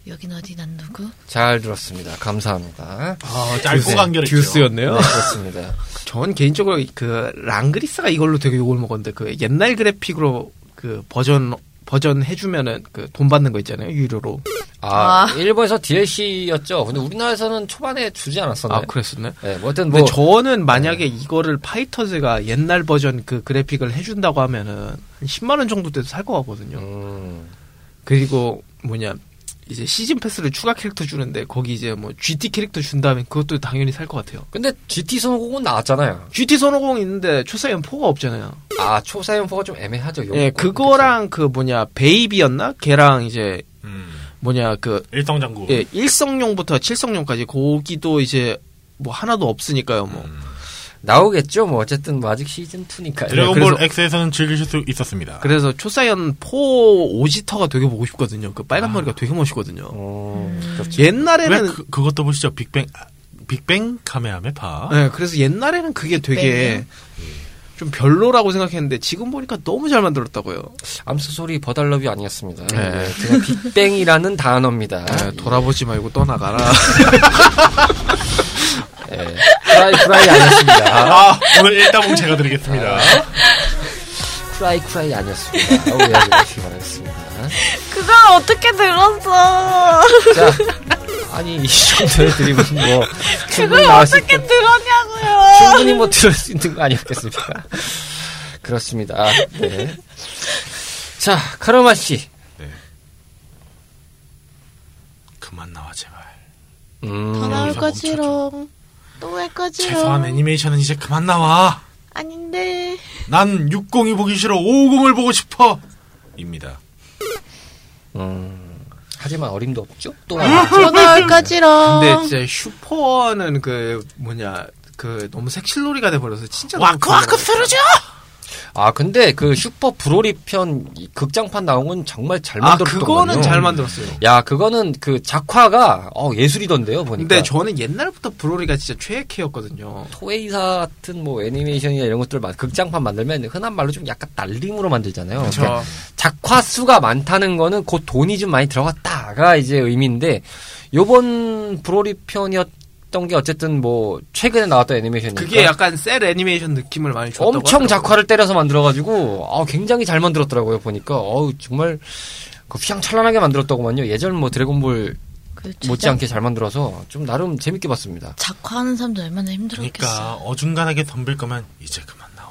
[SPEAKER 2] 여긴 어디 난 누구?
[SPEAKER 1] 잘 들었습니다. 감사합니다.
[SPEAKER 3] 아
[SPEAKER 4] 짧고 간결했죠.
[SPEAKER 3] 듀스였네요.
[SPEAKER 1] 네, 그렇습니다.
[SPEAKER 3] 전 개인적으로 그 랑그릿사가 이걸로 되게 욕을 먹었는데 그 옛날 그래픽으로 그 버전 버전 해주면은 그 돈 받는 거 있잖아요 유료로.
[SPEAKER 1] 아,
[SPEAKER 2] 아.
[SPEAKER 1] 일본에서 DLC였죠. 근데 우리나라에서는 초반에 주지 않았었나요?
[SPEAKER 3] 아 그랬었네.
[SPEAKER 1] 네, 뭐 하여튼
[SPEAKER 3] 근데
[SPEAKER 1] 뭐,
[SPEAKER 3] 저는 만약에 이거를 파이터즈가 옛날 버전 그 그래픽을 해준다고 하면은 한 10만 원 정도 돼도 살 것 같거든요.
[SPEAKER 1] 음,
[SPEAKER 3] 그리고 뭐냐 이제 시즌 패스를 추가 캐릭터 주는데 거기 이제 뭐 GT 캐릭터 준다면 그것도 당연히 살 것 같아요.
[SPEAKER 1] 근데 GT 손오공은 나왔잖아요.
[SPEAKER 3] GT 선호공 있는데 초사연 4가 없잖아요.
[SPEAKER 1] 아 초사연 4가 좀 애매하죠. 요-
[SPEAKER 3] 예, 그거랑 그 뭐냐 베이비였나? 걔랑 이제
[SPEAKER 4] 음.
[SPEAKER 3] 뭐냐 그
[SPEAKER 4] 일성장구.
[SPEAKER 3] 예, 1성용부터 7성용까지 거기도 이제 뭐 하나도 없으니까요, 뭐.
[SPEAKER 4] 음.
[SPEAKER 1] 나오겠죠. 뭐 어쨌든 뭐 아직 시즌 2니까.
[SPEAKER 4] 드래곤볼
[SPEAKER 3] 그래서-
[SPEAKER 4] X에서는 즐기실 수 있었습니다.
[SPEAKER 3] 그래서 초사이언 4 오지터가 되게 보고 싶거든요. 그 빨간
[SPEAKER 4] 아.
[SPEAKER 3] 머리가 되게 멋있거든요.
[SPEAKER 1] 어, 그렇죠.
[SPEAKER 4] 왜
[SPEAKER 3] 옛날에는
[SPEAKER 4] 그, 그것도 보시죠. 빅뱅 아, 빅뱅 카메하메파.
[SPEAKER 3] 예, 그래서 옛날에는 그게 되게 좀 별로라고 생각했는데 지금 보니까 너무 잘 만들었다고요.
[SPEAKER 1] 암스 소리 버달럽이 아니었습니다.
[SPEAKER 3] 네.
[SPEAKER 1] 네. 그냥 빅뱅이라는 단어입니다.
[SPEAKER 3] 예, 돌아보지 말고 떠나가라.
[SPEAKER 1] 예. 프라이 프라이 아니었습니다.
[SPEAKER 4] 아, 오늘 일다봉 제가 드리겠습니다.
[SPEAKER 1] 프라이 프라이 아니었습니다. 오해하지 바라겠습니다.
[SPEAKER 2] 그걸 어떻게 들었어?
[SPEAKER 1] 자, 아니 이 정도의 드립은 뭐 충분히
[SPEAKER 2] 그걸 어떻게
[SPEAKER 1] 있
[SPEAKER 2] 들었냐고요?
[SPEAKER 1] 충분히 뭐 들을 수 있는 거 아니었겠습니까? 그렇습니다. 네. 자, 카르마 씨.
[SPEAKER 4] 그만 나와 제발.
[SPEAKER 1] 음,
[SPEAKER 2] 더 나올 거지롱. 또할
[SPEAKER 4] 최소한
[SPEAKER 2] 거지롱.
[SPEAKER 4] 애니메이션은 이제 그만 나와.
[SPEAKER 2] 아닌데.
[SPEAKER 4] 난 60이 보기 싫어. 50을 보고 싶어. 입니다.
[SPEAKER 1] 음, 하지만 어림도 없죠.
[SPEAKER 2] 또또 나올 거지롱.
[SPEAKER 3] 근데 진짜 슈퍼는 그 뭐냐 그 너무 색칠놀이가 돼버려서 진짜
[SPEAKER 4] 와크와크 쓰러져.
[SPEAKER 1] 아 근데 그 슈퍼 브로리 편이 극장판 나온 건 정말
[SPEAKER 3] 잘아
[SPEAKER 1] 만들었던
[SPEAKER 3] 그거는 잘 만들었어요.
[SPEAKER 1] 야 그거는 그 작화가 어, 예술이던데요 보니까.
[SPEAKER 3] 근데 저는 옛날부터 브로리가 진짜 최애캐였거든요.
[SPEAKER 1] 토에이사 같은 뭐 애니메이션이나 이런 것들 만- 극장판 만들면 흔한 말로 좀 약간 날림으로 만들잖아요. 그러니까
[SPEAKER 3] 그렇죠.
[SPEAKER 1] 작화 수가 많다는 거는 곧 돈이 좀 많이 들어갔다가 이제 의미인데 요번 브로리 편이었 던 게 어쨌든 뭐 최근에 나왔던 애니메이션이니까
[SPEAKER 3] 그게 약간 셀 애니메이션 느낌을 많이 줬다고
[SPEAKER 1] 엄청
[SPEAKER 3] 하더라고요.
[SPEAKER 1] 작화를 때려서 만들어가지고 아, 굉장히 잘 만들었더라고요 보니까 어우 정말 그 휘황찬란하게 만들었더구만요 예전 뭐 드래곤볼
[SPEAKER 2] 그 진짜
[SPEAKER 1] 못지않게 잘 만들어서 좀 나름 재밌게 봤습니다
[SPEAKER 2] 작화하는 사람도 얼마나 힘들었겠어.
[SPEAKER 4] 그러니까 어중간하게 덤빌 거면 이제 그만 나와.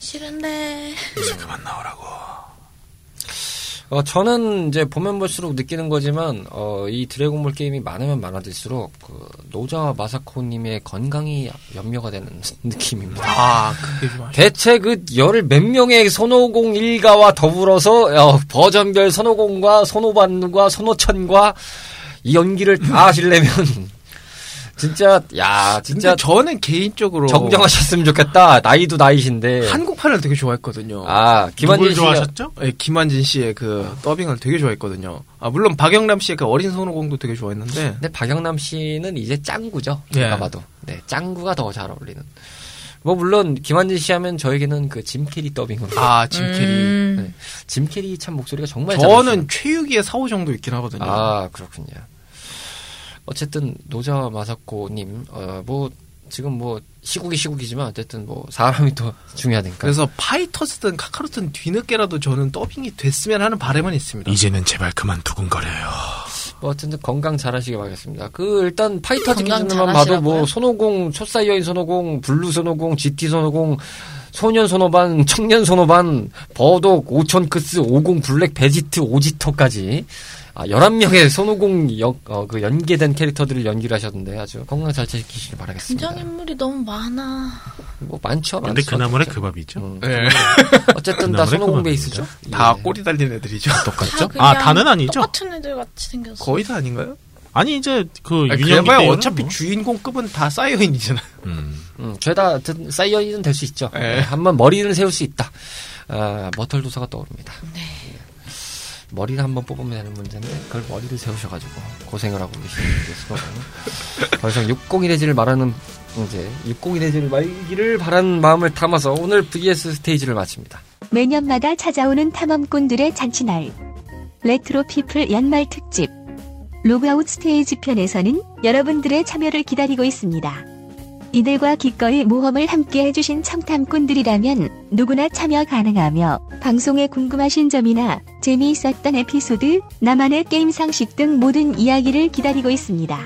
[SPEAKER 2] 싫은데.
[SPEAKER 4] 이제 그만 나오라고.
[SPEAKER 1] 어, 저는 이제 보면 볼수록 느끼는 거지만 어, 이 드래곤볼 게임이 많으면 많아질수록 그 노자와 마사코님의 건강이 염려가 되는 느낌입니다.
[SPEAKER 3] 아 그게 좀
[SPEAKER 1] 대체 그열몇 명의 손오공 일가와 더불어서 어, 버전별 손오공과 손오반과 손오천과 이 연기를 다 하시려면 진짜 야 진짜
[SPEAKER 3] 저는 개인적으로
[SPEAKER 1] 정정하셨으면 좋겠다. 나이도 나이신데.
[SPEAKER 3] 한국판을 되게 좋아했거든요.
[SPEAKER 1] 아 김한진
[SPEAKER 4] 누굴
[SPEAKER 1] 씨
[SPEAKER 4] 좋아하셨죠?
[SPEAKER 3] 예, 김한진 씨의 그 더빙을 되게 좋아했거든요. 아 물론 박영남 씨의 그 어린 손오공도 되게 좋아했는데
[SPEAKER 1] 근데 박영남 씨는 이제 짱구죠.
[SPEAKER 3] 예.
[SPEAKER 1] 제가 봐도. 네, 짱구가 더 잘 어울리는. 뭐 물론 김한진 씨 하면 저에게는 그 짐 캐리 더빙으로.
[SPEAKER 3] 아 짐 캐리
[SPEAKER 2] 음.
[SPEAKER 1] 네. 짐 캐리 참 목소리가 정말
[SPEAKER 3] 저는. 최유기의 사오정도 있긴 하거든요.
[SPEAKER 1] 아 그렇군요. 어쨌든 노자와 마사코님 어 뭐 지금 뭐 시국이 시국이지만 어쨌든 뭐 사람이 더 중요하니까.
[SPEAKER 3] 그래서 파이터스든 카카로트든 뒤늦게라도 저는 더빙이 됐으면 하는 바람은 있습니다.
[SPEAKER 4] 이제는 제발 그만 두근거려요.
[SPEAKER 1] 뭐 어쨌든 건강 잘하시길 바라겠습니다. 그 일단 파이터즈 기준으로만 봐도? 뭐 손오공, 초사이어인 손오공, 블루 손오공, GT 손오공, 소년 손오반, 청년 손오반, 버독, 오천크스, 오공 블랙 베지트, 오지터까지 아, 11명의 손오공 역, 어, 그 연계된 캐릭터들을 연기를 하셨는데 아주 건강 잘 지키시길 바라겠습니다.
[SPEAKER 2] 등장인물이 너무 많아.
[SPEAKER 1] 뭐 많죠.
[SPEAKER 4] 근데
[SPEAKER 1] 많죠.
[SPEAKER 4] 그나물의 그 밥이죠.
[SPEAKER 1] 음,
[SPEAKER 3] 네.
[SPEAKER 1] 어쨌든 다 손오공. 베이스죠.
[SPEAKER 3] 다
[SPEAKER 1] 예.
[SPEAKER 3] 꼬리 달린 애들이죠.
[SPEAKER 4] 똑같죠?
[SPEAKER 2] 그냥
[SPEAKER 4] 아, 다는 아니죠?
[SPEAKER 2] 똑같은 애들 같이 생겼어.
[SPEAKER 3] 거의 다 아닌가요?
[SPEAKER 4] 아니 이제 그
[SPEAKER 3] 아니, 그래봐야
[SPEAKER 4] 때는
[SPEAKER 3] 어차피
[SPEAKER 4] 뭐.
[SPEAKER 3] 주인공급은 다 사이어인이잖아요.
[SPEAKER 4] 음.
[SPEAKER 1] 음, 죄다 든- 사이어인은 될 수 있죠.
[SPEAKER 3] 네.
[SPEAKER 1] 네, 한번 머리를 세울 수 있다. 아, 머털 도사가 떠오릅니다.
[SPEAKER 2] 네.
[SPEAKER 1] 머리를 한번 뽑으면 되는 문제인데 그걸 머리를 세우셔가지고 고생을 하고 계시는 게더 더 이상 601해지를 말하는 이제 601해지를 말기를 바라는 마음을 담아서 오늘 VS 스테이지를 마칩니다.
[SPEAKER 5] 매년마다 찾아오는 탐험꾼들의 잔치날. 레트로 피플 연말 특집. 로그아웃 스테이지 편에서는 여러분들의 참여를 기다리고 있습니다. 이들과 기꺼이 모험을 함께 해주신 청탐꾼들이라면 누구나 참여 가능하며 방송에 궁금하신 점이나 재미있었던 에피소드, 나만의 게임 상식 등 모든 이야기를 기다리고 있습니다.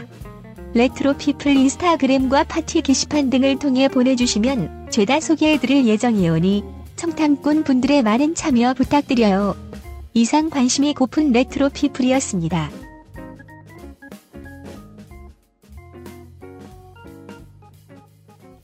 [SPEAKER 5] 레트로 피플 인스타그램과 파티 게시판 등을 통해 보내주시면 죄다 소개해드릴 예정이오니 청탐꾼 분들의 많은 참여 부탁드려요. 이상 관심이 고픈 레트로 피플이었습니다.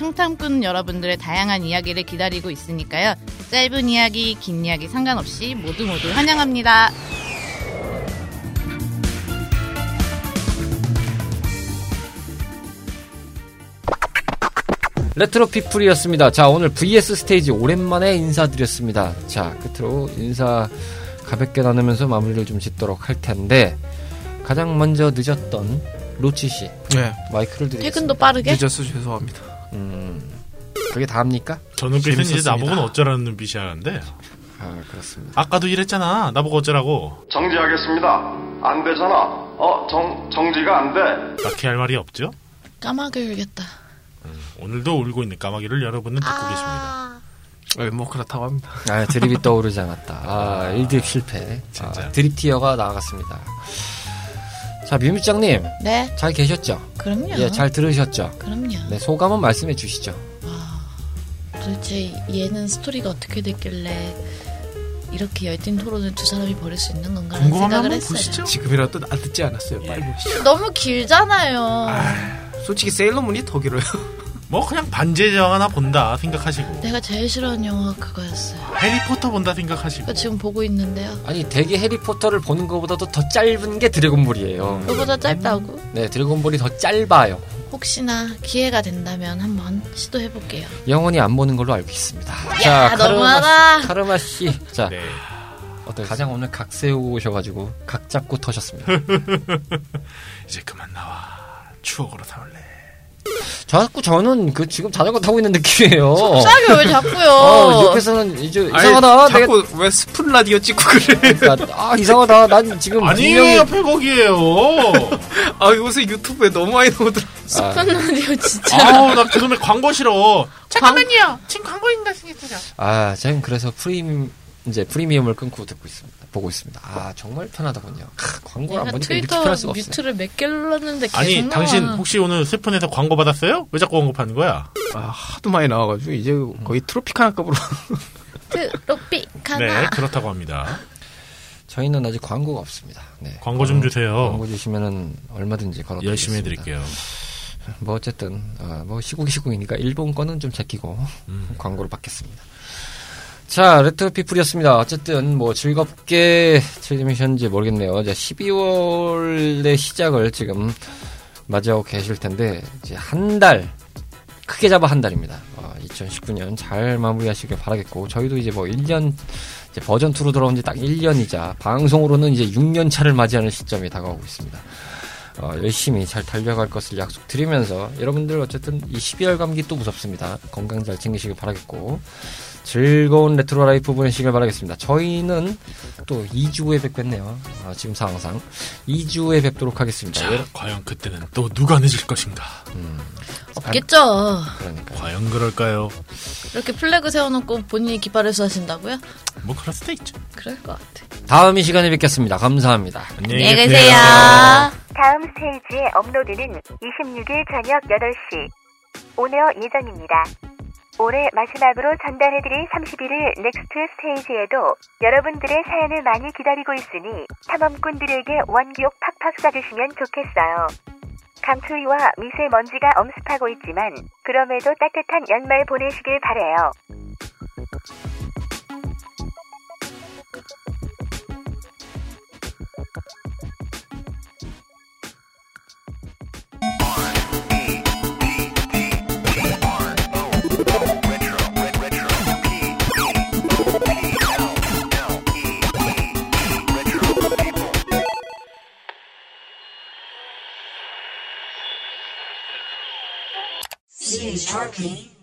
[SPEAKER 2] 청탐꾼 여러분들의 다양한 이야기를 기다리고 있으니까요. 짧은 이야기, 긴 이야기 상관없이 모두 모두 환영합니다.
[SPEAKER 1] 레트로 피플이었습니다. 자, 오늘 VS 스테이지 오랜만에 인사드렸습니다. 자, 끝으로 인사 가볍게 나누면서 마무리를 좀 짓도록 할 텐데, 가장 먼저 늦었던 로치 씨,
[SPEAKER 3] 네.
[SPEAKER 1] 마이크를 드리겠습니다.
[SPEAKER 2] 퇴근도 빠르게?
[SPEAKER 3] 늦어서 죄송합니다.
[SPEAKER 1] 음, 그게 다합니까?
[SPEAKER 4] 저 눈빛은 이제. 나보고는 어쩌라는 눈빛이 하는데
[SPEAKER 1] 아, 그렇습니다.
[SPEAKER 4] 아까도 이랬잖아 나보고 어쩌라고
[SPEAKER 6] 정지하겠습니다. 안 되잖아. 어, 정, 정지가 안 돼.
[SPEAKER 4] 딱히 할 말이 없죠?
[SPEAKER 2] 까마귀 울겠다.
[SPEAKER 4] 오늘도 울고 있는 까마귀를 여러분은 듣고 계십니다
[SPEAKER 3] 네, 뭐 그렇다고 합니다.
[SPEAKER 1] 아, 드립이 떠오르지 않았다. 아, 1드립 실패.
[SPEAKER 4] 진짜.
[SPEAKER 1] 아, 드립 티어가 나아갔습니다. 자, 뮤미짱님,
[SPEAKER 2] 네,
[SPEAKER 1] 잘 계셨죠?
[SPEAKER 2] 그럼요.
[SPEAKER 1] 예, 잘 들으셨죠?
[SPEAKER 2] 그럼요.
[SPEAKER 1] 네, 소감은 말씀해 주시죠.
[SPEAKER 2] 도대체 얘는 스토리가 어떻게 됐길래 이렇게 열띤 토론을 두 사람이 벌일 수 있는
[SPEAKER 4] 궁금하면
[SPEAKER 2] 생각을 했어요.
[SPEAKER 4] 보시죠
[SPEAKER 3] 지금이라도 안 듣지 않았어요. 빨리 보시죠.
[SPEAKER 2] 너무 길잖아요.
[SPEAKER 3] 솔직히 세일러문이 더 길어요.
[SPEAKER 4] 뭐 그냥 반지의 제왕 하나 본다 생각하시고
[SPEAKER 2] 내가 제일 싫어하는 영화가 그거였어요.
[SPEAKER 4] 해리포터 본다 생각하시고
[SPEAKER 2] 지금 보고 있는데요.
[SPEAKER 1] 아니, 되게 해리포터를 보는 것보다도 더 짧은 게 드래곤볼이에요.
[SPEAKER 2] 그거보다 짧다고?
[SPEAKER 1] 네, 드래곤볼이 더 짧아요.
[SPEAKER 2] 혹시나 기회가 된다면 한번 시도해볼게요.
[SPEAKER 1] 영원히 안 보는 걸로 알고 있습니다.
[SPEAKER 2] 야, 너무하다.
[SPEAKER 1] 카르마 씨. 자,
[SPEAKER 4] 네.
[SPEAKER 1] 어떤 가장 오늘 각 세우고 오셔가지고 각 잡고 터셨습니다.
[SPEAKER 4] 이제 그만 나와 추억으로 삼을래
[SPEAKER 1] 자꾸 저는 그 지금 자전거 타고 있는 느낌이에요.
[SPEAKER 2] 싸게 왜 자꾸요?
[SPEAKER 1] 어, 옆에서는 이제
[SPEAKER 3] 아니,
[SPEAKER 1] 이상하다. 내가
[SPEAKER 3] 자꾸 왜 스푼 라디오 찍고 그래?
[SPEAKER 1] 그러니까, 아 이상하다. 난 지금
[SPEAKER 4] 아니에요
[SPEAKER 1] 분명히
[SPEAKER 4] 옆에 거기에요
[SPEAKER 3] 아 요새 유튜브에 너무 많이 나오더라.
[SPEAKER 1] 아,
[SPEAKER 2] 스푼 라디오 진짜.
[SPEAKER 4] 아우 나 그놈의 광고 싫어
[SPEAKER 2] 잠깐만요.
[SPEAKER 1] 아, 전 그래서 프리미엄 이제 프리미엄을 끊고 듣고 있습니다. 보고 있습니다. 아 정말 편하더군요. 크, 광고를 안 보니까 이렇게 편할 수가 없어요.
[SPEAKER 2] 뮤트를 몇 개를 계속
[SPEAKER 4] 아니
[SPEAKER 2] 나와.
[SPEAKER 4] 당신 혹시 오늘 스푼에서 광고 받았어요? 왜 자꾸 언급하는 거야?
[SPEAKER 3] 아, 하도 많이 나와가지고 이제 거의 트로피카나급으로.
[SPEAKER 2] 트로피카나.
[SPEAKER 4] 네 그렇다고 합니다
[SPEAKER 1] 저희는 아직 광고가 없습니다. 네.
[SPEAKER 4] 광고 좀 주세요
[SPEAKER 1] 광고 주시면은 얼마든지 걸어
[SPEAKER 4] 열심히 해드릴게요
[SPEAKER 1] 뭐 어쨌든 아, 뭐 시국이 시국이니까 일본 거는 좀 제끼고
[SPEAKER 4] 음.
[SPEAKER 1] 광고를 받겠습니다. 자, 레트로 피플이었습니다. 어쨌든 뭐 즐겁게 즐기셨는지 모르겠네요. 이제 12월의 시작을 지금 맞이하고 계실 텐데 이제 한 달 크게 잡아 한 달입니다. 어, 2019년 잘 마무리하시길 바라겠고 저희도 이제 뭐 1년 이제 버전 2로 돌아온 지 딱 1년이자 방송으로는 이제 6년 차를 맞이하는 시점이 다가오고 있습니다. 어, 열심히 잘 달려갈 것을 약속드리면서 여러분들 어쨌든 이 12월 감기 또 무섭습니다. 건강 잘 챙기시길 바라겠고 즐거운 retro life 보내시길 바라겠습니다. 저희는 또 2주 후에 뵙겠네요. 아, 지금 상황상 2주 후에 뵙도록 하겠습니다.
[SPEAKER 4] 자 과연 그때는 또 누가 늦을 것인가
[SPEAKER 2] 없겠죠.
[SPEAKER 1] 그러니까
[SPEAKER 4] 과연 그럴까요?
[SPEAKER 2] 이렇게 flag 세워놓고 본인이 깃발을 하신다고요?
[SPEAKER 4] 뭐 그럴 수도 있죠
[SPEAKER 2] 그럴 것 같아.
[SPEAKER 1] 다음 이 시간에 뵙겠습니다. 감사합니다.
[SPEAKER 2] 안녕히 계세요.
[SPEAKER 7] 다음 스테이지의 업로드는 26일 저녁 8시 on air 예정입니다. 올해 마지막으로 전달해드릴 31일 next stage에도 여러분들의 사연을 많이 기다리고 있으니 탐험꾼들에게 원기옥 팍팍 쏴주시면 좋겠어요. 강추위와 미세먼지가 엄습하고 있지만 그럼에도 따뜻한 연말 보내시길 바래요.
[SPEAKER 8] Sharky.